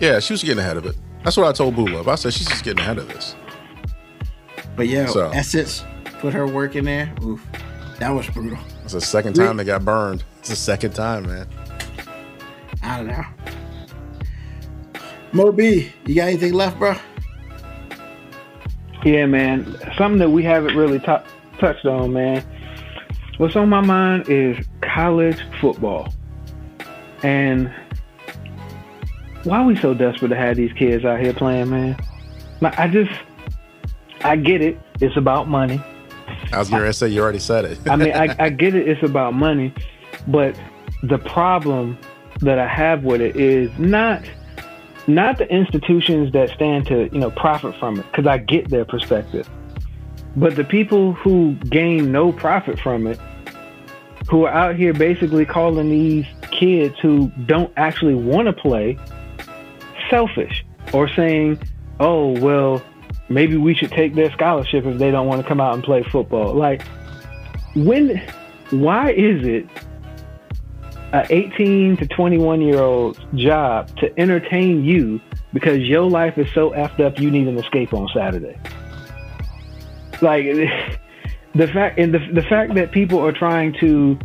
Yeah, she was getting ahead of it. That's what I told Boo Love. I said she's just getting ahead of this.
But yeah, so, Essence put her work in there. Oof, that was brutal.
It's the second time they got burned. It's the second time, man.
I don't know. Moby, you got anything left, bro?
Yeah, man. Something that we haven't really t- touched on, man. What's on my mind is college football. And why are we so desperate to have these kids out here playing, man? I just, I get it. It's about money.
I was going to say, you already said it.
I mean, I, I get it. It's about money. But the problem that I have with it is not not the institutions that stand to you know profit from it because I get their perspective, but the people who gain no profit from it who are out here basically calling these kids who don't actually want to play selfish or saying, "Oh, well, maybe we should take their scholarship if they don't want to come out and play football." Like when why is it a 18 to 21 year old's job to entertain you because your life is so effed up you need an escape on Saturday? Like the fact and the the fact that people are trying to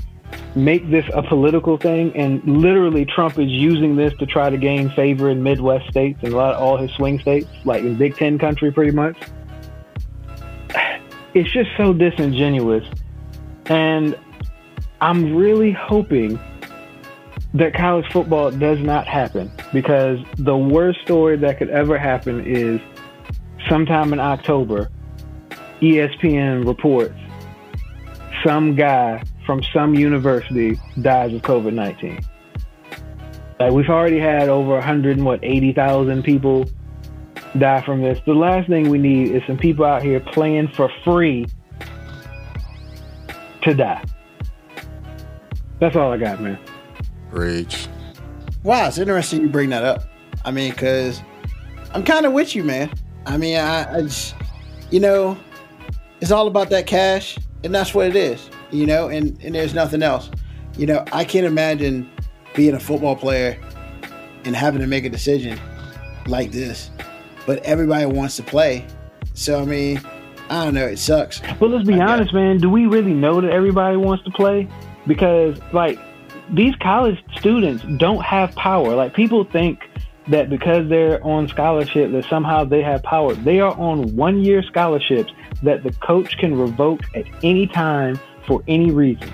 make this a political thing and literally Trump is using this to try to gain favor in Midwest states and a lot of all his swing states, like in Big Ten country pretty much. It's just so disingenuous. And I'm really hoping that college football does not happen because the worst story that could ever happen is sometime in October, ESPN reports some guy from some university dies of COVID 19. Like we've already had over 100 and what 80,000 people die from this. The last thing we need is some people out here playing for free to die. That's all I got, man.
Rage.
Wow, it's interesting you bring that up. I mean, because I'm kind of with you, man. I mean, I, I just, you know, it's all about that cash, and that's what it is, you know, and, and there's nothing else. You know, I can't imagine being a football player and having to make a decision like this, but everybody wants to play. So, I mean, I don't know, it sucks.
But let's be honest, man. Do we really know that everybody wants to play? Because, like, these college students don't have power. Like, people think that because they're on scholarship that somehow they have power. They are on one year scholarships that the coach can revoke at any time for any reason.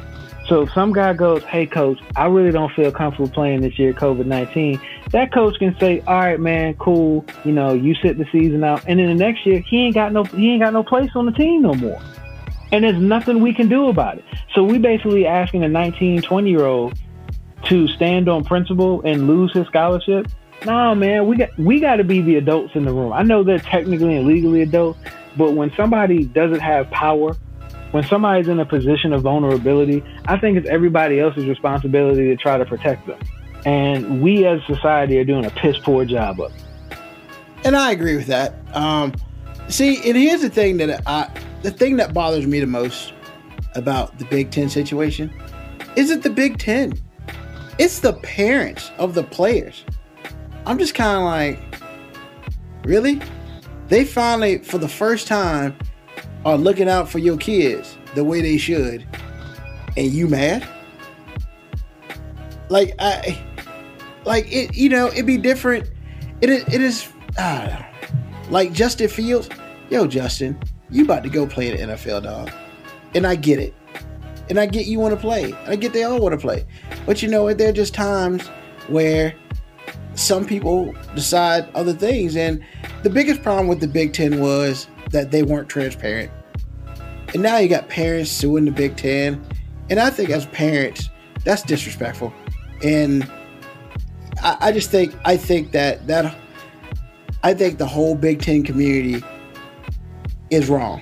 So if some guy goes, "Hey coach, I really don't feel comfortable playing this year COVID-19." That coach can say, "All right, man, cool. You know, you sit the season out." And then the next year, he ain't got no he ain't got no place on the team no more. And there's nothing we can do about it. So we basically asking a 19, 20 year old to stand on principle and lose his scholarship. Nah, man, we got we got to be the adults in the room. I know they're technically and legally adults, but when somebody doesn't have power, when somebody's in a position of vulnerability, I think it's everybody else's responsibility to try to protect them. And we as society are doing a piss poor job of it.
And I agree with that. Um, see, and here's the thing that I, the thing that bothers me the most about the Big Ten situation isn't the Big Ten. It's the parents of the players. I'm just kind of like, really? They finally, for the first time, are looking out for your kids the way they should, and you mad? Like I, like it. You know, it'd be different. It is. It is. Uh, like Justin Fields. Yo, Justin, you about to go play in the NFL, dog, and I get it, and I get you want to play. I get they all want to play, but you know what? There are just times where some people decide other things. And the biggest problem with the Big Ten was that they weren't transparent. And now you got parents suing the Big Ten. And I think as parents, that's disrespectful. And I, I just think I think that that I think the whole Big Ten community is wrong.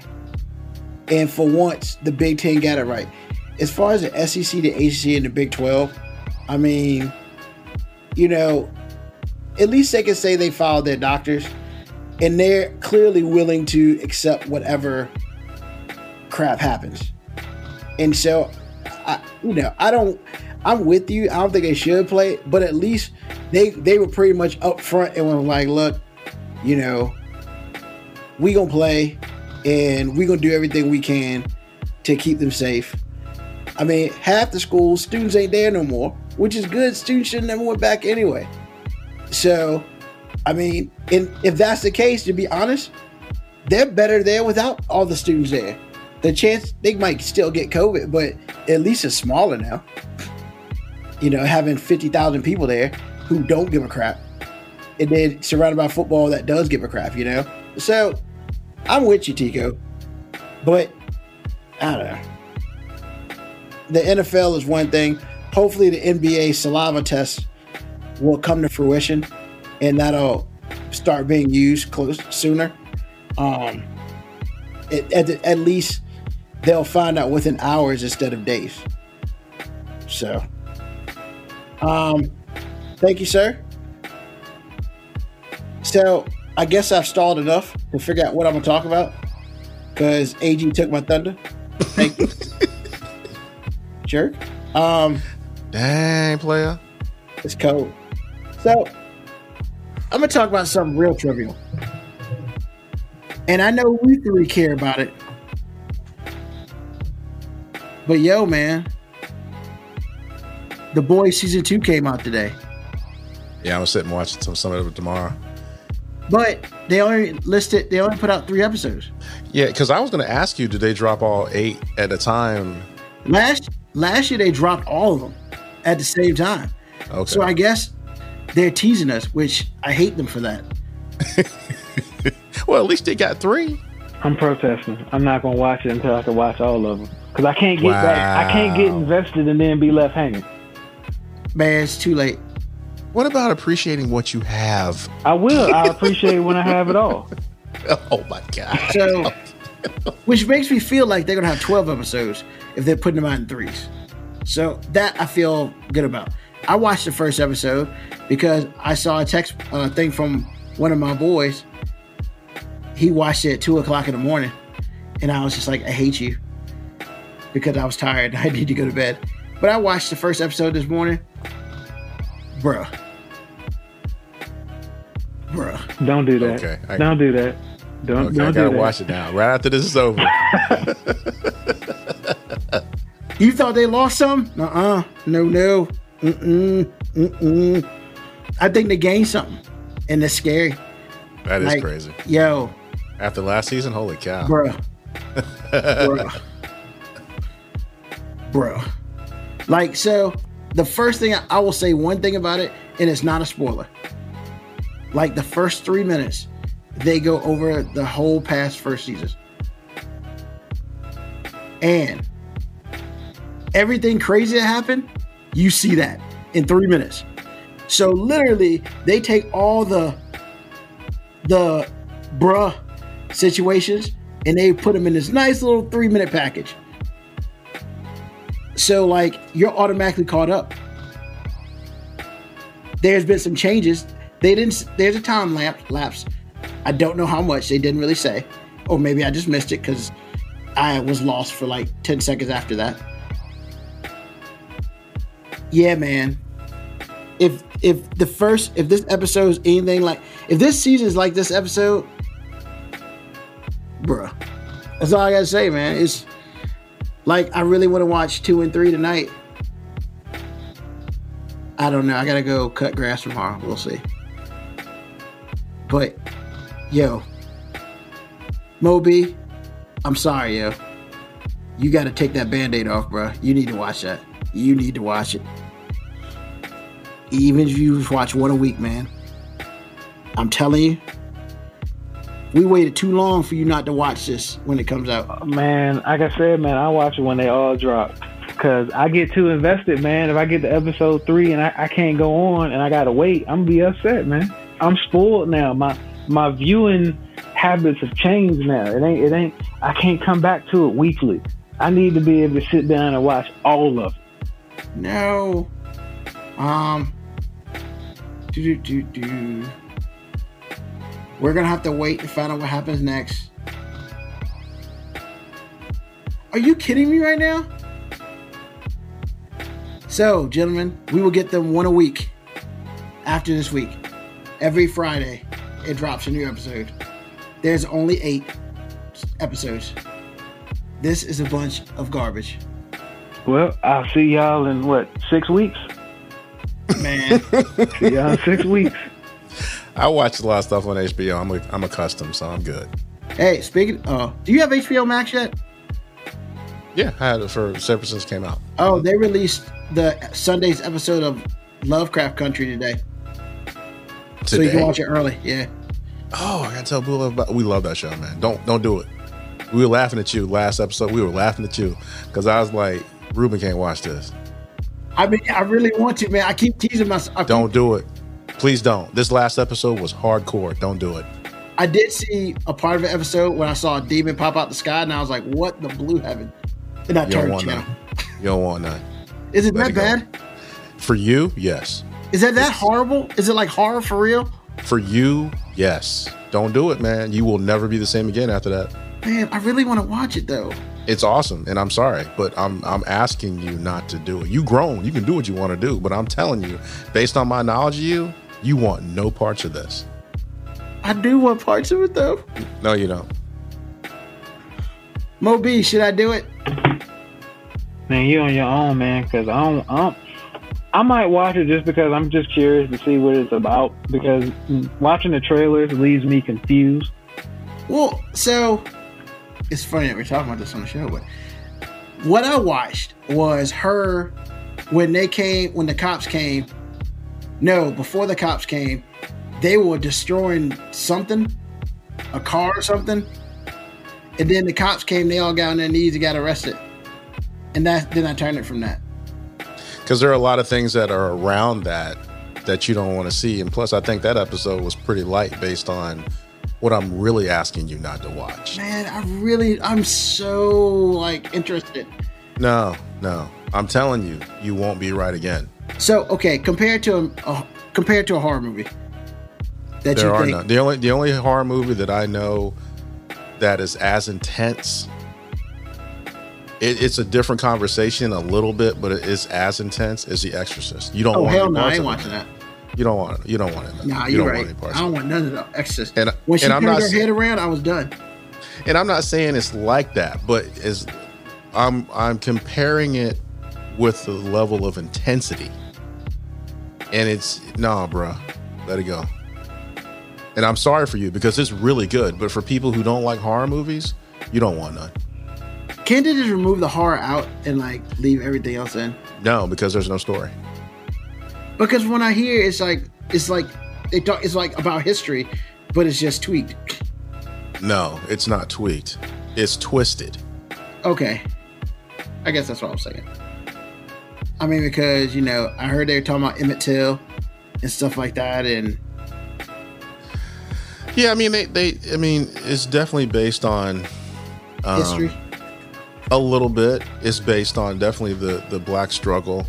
And for once, the Big Ten got it right. As far as the SEC, the ACC, and the Big 12, I mean, you know, at least they can say they followed their doctors and they're clearly willing to accept whatever crap happens. And so, I, you know, I don't, I'm with you. I don't think they should play, but at least they they were pretty much up front and were like, look, you know, we gonna play and we gonna do everything we can to keep them safe. I mean, half the schools, students ain't there no more, which is good. Students should never went back anyway. So, I mean, and if that's the case, to be honest, they're better there without all the students there. The chance they might still get COVID, but at least it's smaller now. You know, having 50,000 people there who don't give a crap. And then surrounded by football that does give a crap, you know? So, I'm with you, Tico. But, I don't know. The NFL is one thing. Hopefully, the NBA saliva test will come to fruition and that'll start being used close sooner. Um, it, at, at least they'll find out within hours instead of days. So, um, thank you, sir. So I guess I've stalled enough to figure out what I'm gonna talk about because AG took my thunder. Thank you, jerk. Um,
Dang, player.
it's cold. So I'm gonna talk about something real trivial, and I know we three care about it. But yo, man, the boys season two came out today.
Yeah, I'm gonna sit and watch some some of it tomorrow.
But they only listed they only put out three episodes.
Yeah, because I was gonna ask you, did they drop all eight at a time?
Last last year they dropped all of them at the same time.
Okay.
So I guess they're teasing us, which I hate them for that.
well, at least they got three.
I'm protesting. I'm not gonna watch it until I can watch all of them because I can't get that. I can't get invested and then be left hanging.
Man, it's too late.
What about appreciating what you have?
I will. I appreciate when I have it all.
Oh my god.
So which makes me feel like they're gonna have twelve episodes if they're putting them out in threes. So that I feel good about. I watched the first episode because I saw a text uh, thing from one of my boys. He watched it at two o'clock in the morning, and I was just like, "I hate you," because I was tired. I need to go to bed. But I watched the first episode this morning, bruh, bruh.
Don't do that.
Okay, I-
don't do that. Don't
Okay,
don't
I gotta
that.
watch it now. Right after this is over.
You thought they lost some? Uh uh No, no. Mm-mm. Mm-mm. I think they gained something. And it's scary.
That is
Like,
crazy.
Yo,
After last season, holy cow.
bro, bruh. Bruh. Like, so the first thing I, I will say one thing about it, and it's not a spoiler. Like the first three minutes, they go over the whole past first season. And everything crazy that happened, you see that in three minutes. So literally, they take all the the bruh situations and they put them in this nice little three minute package. So like you're automatically caught up. There's been some changes. They didn't. There's a time lapse. I don't know how much. They didn't really say, or maybe I just missed it because I was lost for like ten seconds after that. Yeah, man. If if the first if this episode is anything like if this season is like this episode, bruh. That's all I gotta say, man. It's like I really want to watch two and three tonight. I don't know. I gotta go cut grass tomorrow. We'll see. But yo, Moby, I'm sorry, yo. You gotta take that band-aid off, bro. You need to watch that. You need to watch it. Even if you just watch one a week, man. I'm telling you, we waited too long for you not to watch this when it comes out.
Man, like I said, man, I watch it when they all drop. Cause I get too invested, man. If I get to episode three and I, I can't go on and I gotta wait, I'm gonna be upset, man. I'm spoiled now. My my viewing habits have changed now. It ain't it ain't I can't come back to it weekly. I need to be able to sit down and watch all of it.
No. Um. Do do do do. We're gonna have to wait to find out what happens next. Are you kidding me right now? So, gentlemen, we will get them one a week after this week. Every Friday, it drops a new episode. There's only eight episodes. This is a bunch of garbage.
Well, I'll see y'all in what, six weeks?
Man,
See y'all in six weeks.
I watch a lot of stuff on HBO. I'm a, I'm accustomed, so I'm good.
hey, speaking oh, do you have HBO Max yet?
Yeah, I had it for ever since it came out.
Oh, they released the Sunday's episode of Lovecraft Country today. So you can watch it early. Yeah.
Oh, I gotta tell Boo Love about. We love that show, man. Don't don't do it. We were laughing at you last episode. We were laughing at you because I was like, Ruben can't watch this.
I mean, I really want to, man. I keep teasing myself. I
Don't do it. Please don't. This last episode was hardcore. Don't do it.
I did see a part of an episode when I saw a demon pop out the sky, and I was like, "What the blue heaven?" And I
You don't
turned
want
channel.
You don't want none.
Is it
Let
that
it
bad?
For you, yes.
Is that that horrible? Is it like horror for real?
For you, Yes. Don't do it, man. You will never be the same again after that.
Man, I really want to watch it though.
It's awesome, and I'm sorry, but I'm I'm asking you not to do it. You grown, you can do what you want to do, but I'm telling you, based on my knowledge of you, you want no parts of this.
I do want parts of it though.
No, you don't.
Moby, should I do it?
Man, you on your own, man. Because I don't, I don't. I might watch it just because I'm just curious to see what it's about. Because watching the trailers leaves me confused.
Well, so it's funny that we're talking about this on the show, but what I watched was her when they came when the cops came. No, before the cops came, they were destroying something, a car or something, and then the cops came. They all got on their knees and got arrested, and that then I turned it from that.
Because there are a lot of things that are around that that you don't want to see, and plus, I think that episode was pretty light based on what I'm really asking you not to watch.
Man, I really, I'm so like interested.
No, no, I'm telling you, you won't be right again.
So okay, compared to a, compared to a horror movie, that
there
you
are
think
none. The only the only horror movie that I know that is as intense. It, it's a different conversation a little bit, but it is as intense as The Exorcist. You don't.
Oh
want
hell no, I ain't watching that.
You don't want it. You don't want it.
Nah,
you
you're
don't
right.
want any
I don't want none of the Exorcist.
And-
when she
and I'm
turned
not
her head around, I was done.
and I'm not saying it's like that, but as I'm I'm comparing it with the level of intensity. And it's nah, bruh. Let it go. And I'm sorry for you because it's really good, but for people who don't like horror movies, you don't want none.
Can't they just remove the horror out and like leave everything else in?
No, because there's no story.
Because when I hear it's like it's like they talk it's like about history, but it's just tweaked.
No, it's not tweaked. It's twisted.
Okay, I guess that's what I'm saying. I mean, because you know, I heard they were talking about Emmett Till and stuff like that, and
Yeah, I mean they, they I mean it's definitely based on um,
history.
A little bit. It's based on definitely the the black struggle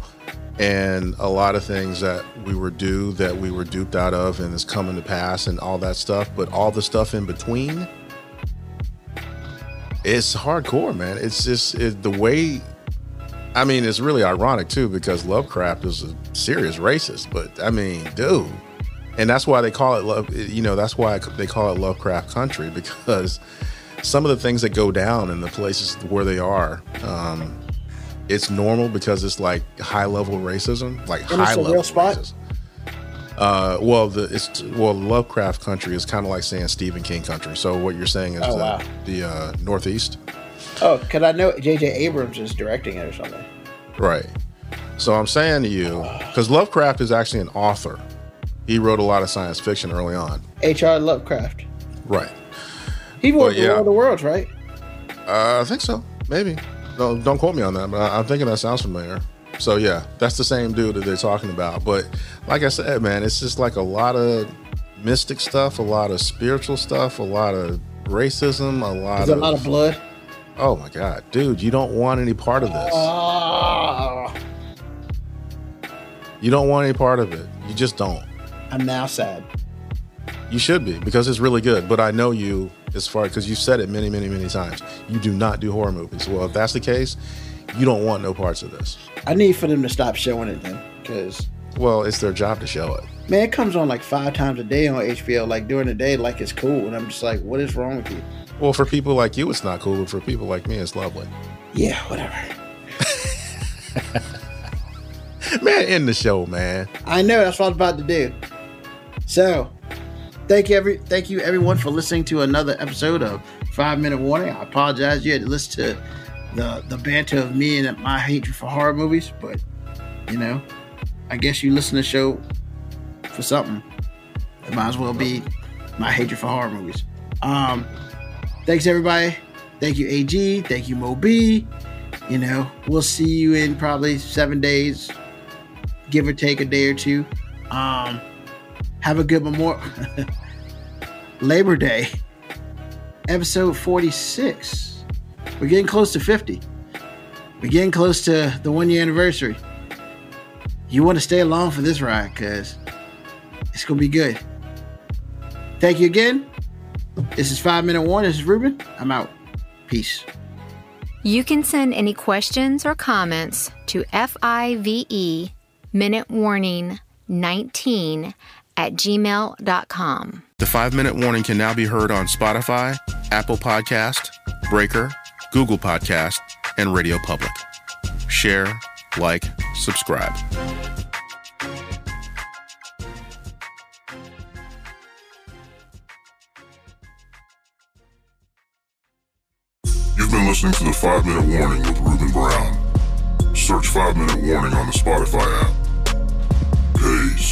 and a lot of things that we were due that we were duped out of and is coming to pass and all that stuff. But all the stuff in between, it's hardcore, man. It's just it, the way. I mean, it's really ironic too because Lovecraft is a serious racist. But I mean, dude, and that's why they call it love. You know, that's why they call it Lovecraft Country because some of the things that go down in the places where they are, um, it's normal because it's like high level racism, like
And
high
a
level
real spot?
racism. Uh, well, the it's well Lovecraft Country is kind of like saying Stephen King Country. So what you're saying is
Oh,
the,
wow.
the uh, Northeast,
Oh, because I know J.J. Abrams is directing it or something.
right? So I'm saying to you because Lovecraft is actually an author. He wrote a lot of science fiction early on,
H.R. Lovecraft.
right?
He wrote the
yeah.
War of the Worlds, right?
Uh, I think so. Maybe. No, don't quote me on that, but I, I'm thinking that sounds familiar. So yeah, that's the same dude that they're talking about. But like I said, man, it's just like a lot of mystic stuff, a lot of spiritual stuff, a lot of racism, a lot
There's
of
a lot of blood.
Oh my god, dude, you don't want any part of this.
Ah,
You don't want any part of it. You just don't.
I'm now sad.
You should be because it's really good. But I know you as far because you've said it many, many, many times. You do not do horror movies. Well, if that's the case, you don't want no parts of this.
I need for them to stop showing it then, because
Well, it's their job to show it.
man, it comes on like five times a day on HBO. Like during the day, like it's cool, and I'm just like, what is wrong with you?
Well, for people like you, it's not cool. But for people like me, it's lovely.
Yeah, whatever.
Man, end the show, man.
I know that's what I was about to do. So, thank you every thank you everyone for listening to another episode of Five Minute Warning. I apologize you had to listen to the the banter of me and my hatred for horror movies, but you know, I guess you listen to the show for something. It might as well be my hatred for horror movies. Um, thanks everybody. Thank you AG. Thank you Moby. You know, we'll see you in probably seven days, give or take a day or two. Um, have a good Memorial Labor Day, episode 46. We're getting close to 50. We're getting close to the one year anniversary. You want to stay along for this ride because it's going to be good. Thank you again. This is Five Minute One. This is Ruben. I'm out. Peace.
You can send any questions or comments to FIVE Minute Warning 19 at gmail.com.
The five minute warning can now be heard on Spotify, Apple Podcast, Breaker, Google Podcast, and Radio Public. Share, like, subscribe.
You've been listening to the 5 Minute Warning with Ruben Brown. Search 5 Minute Warning on the Spotify app. Peace.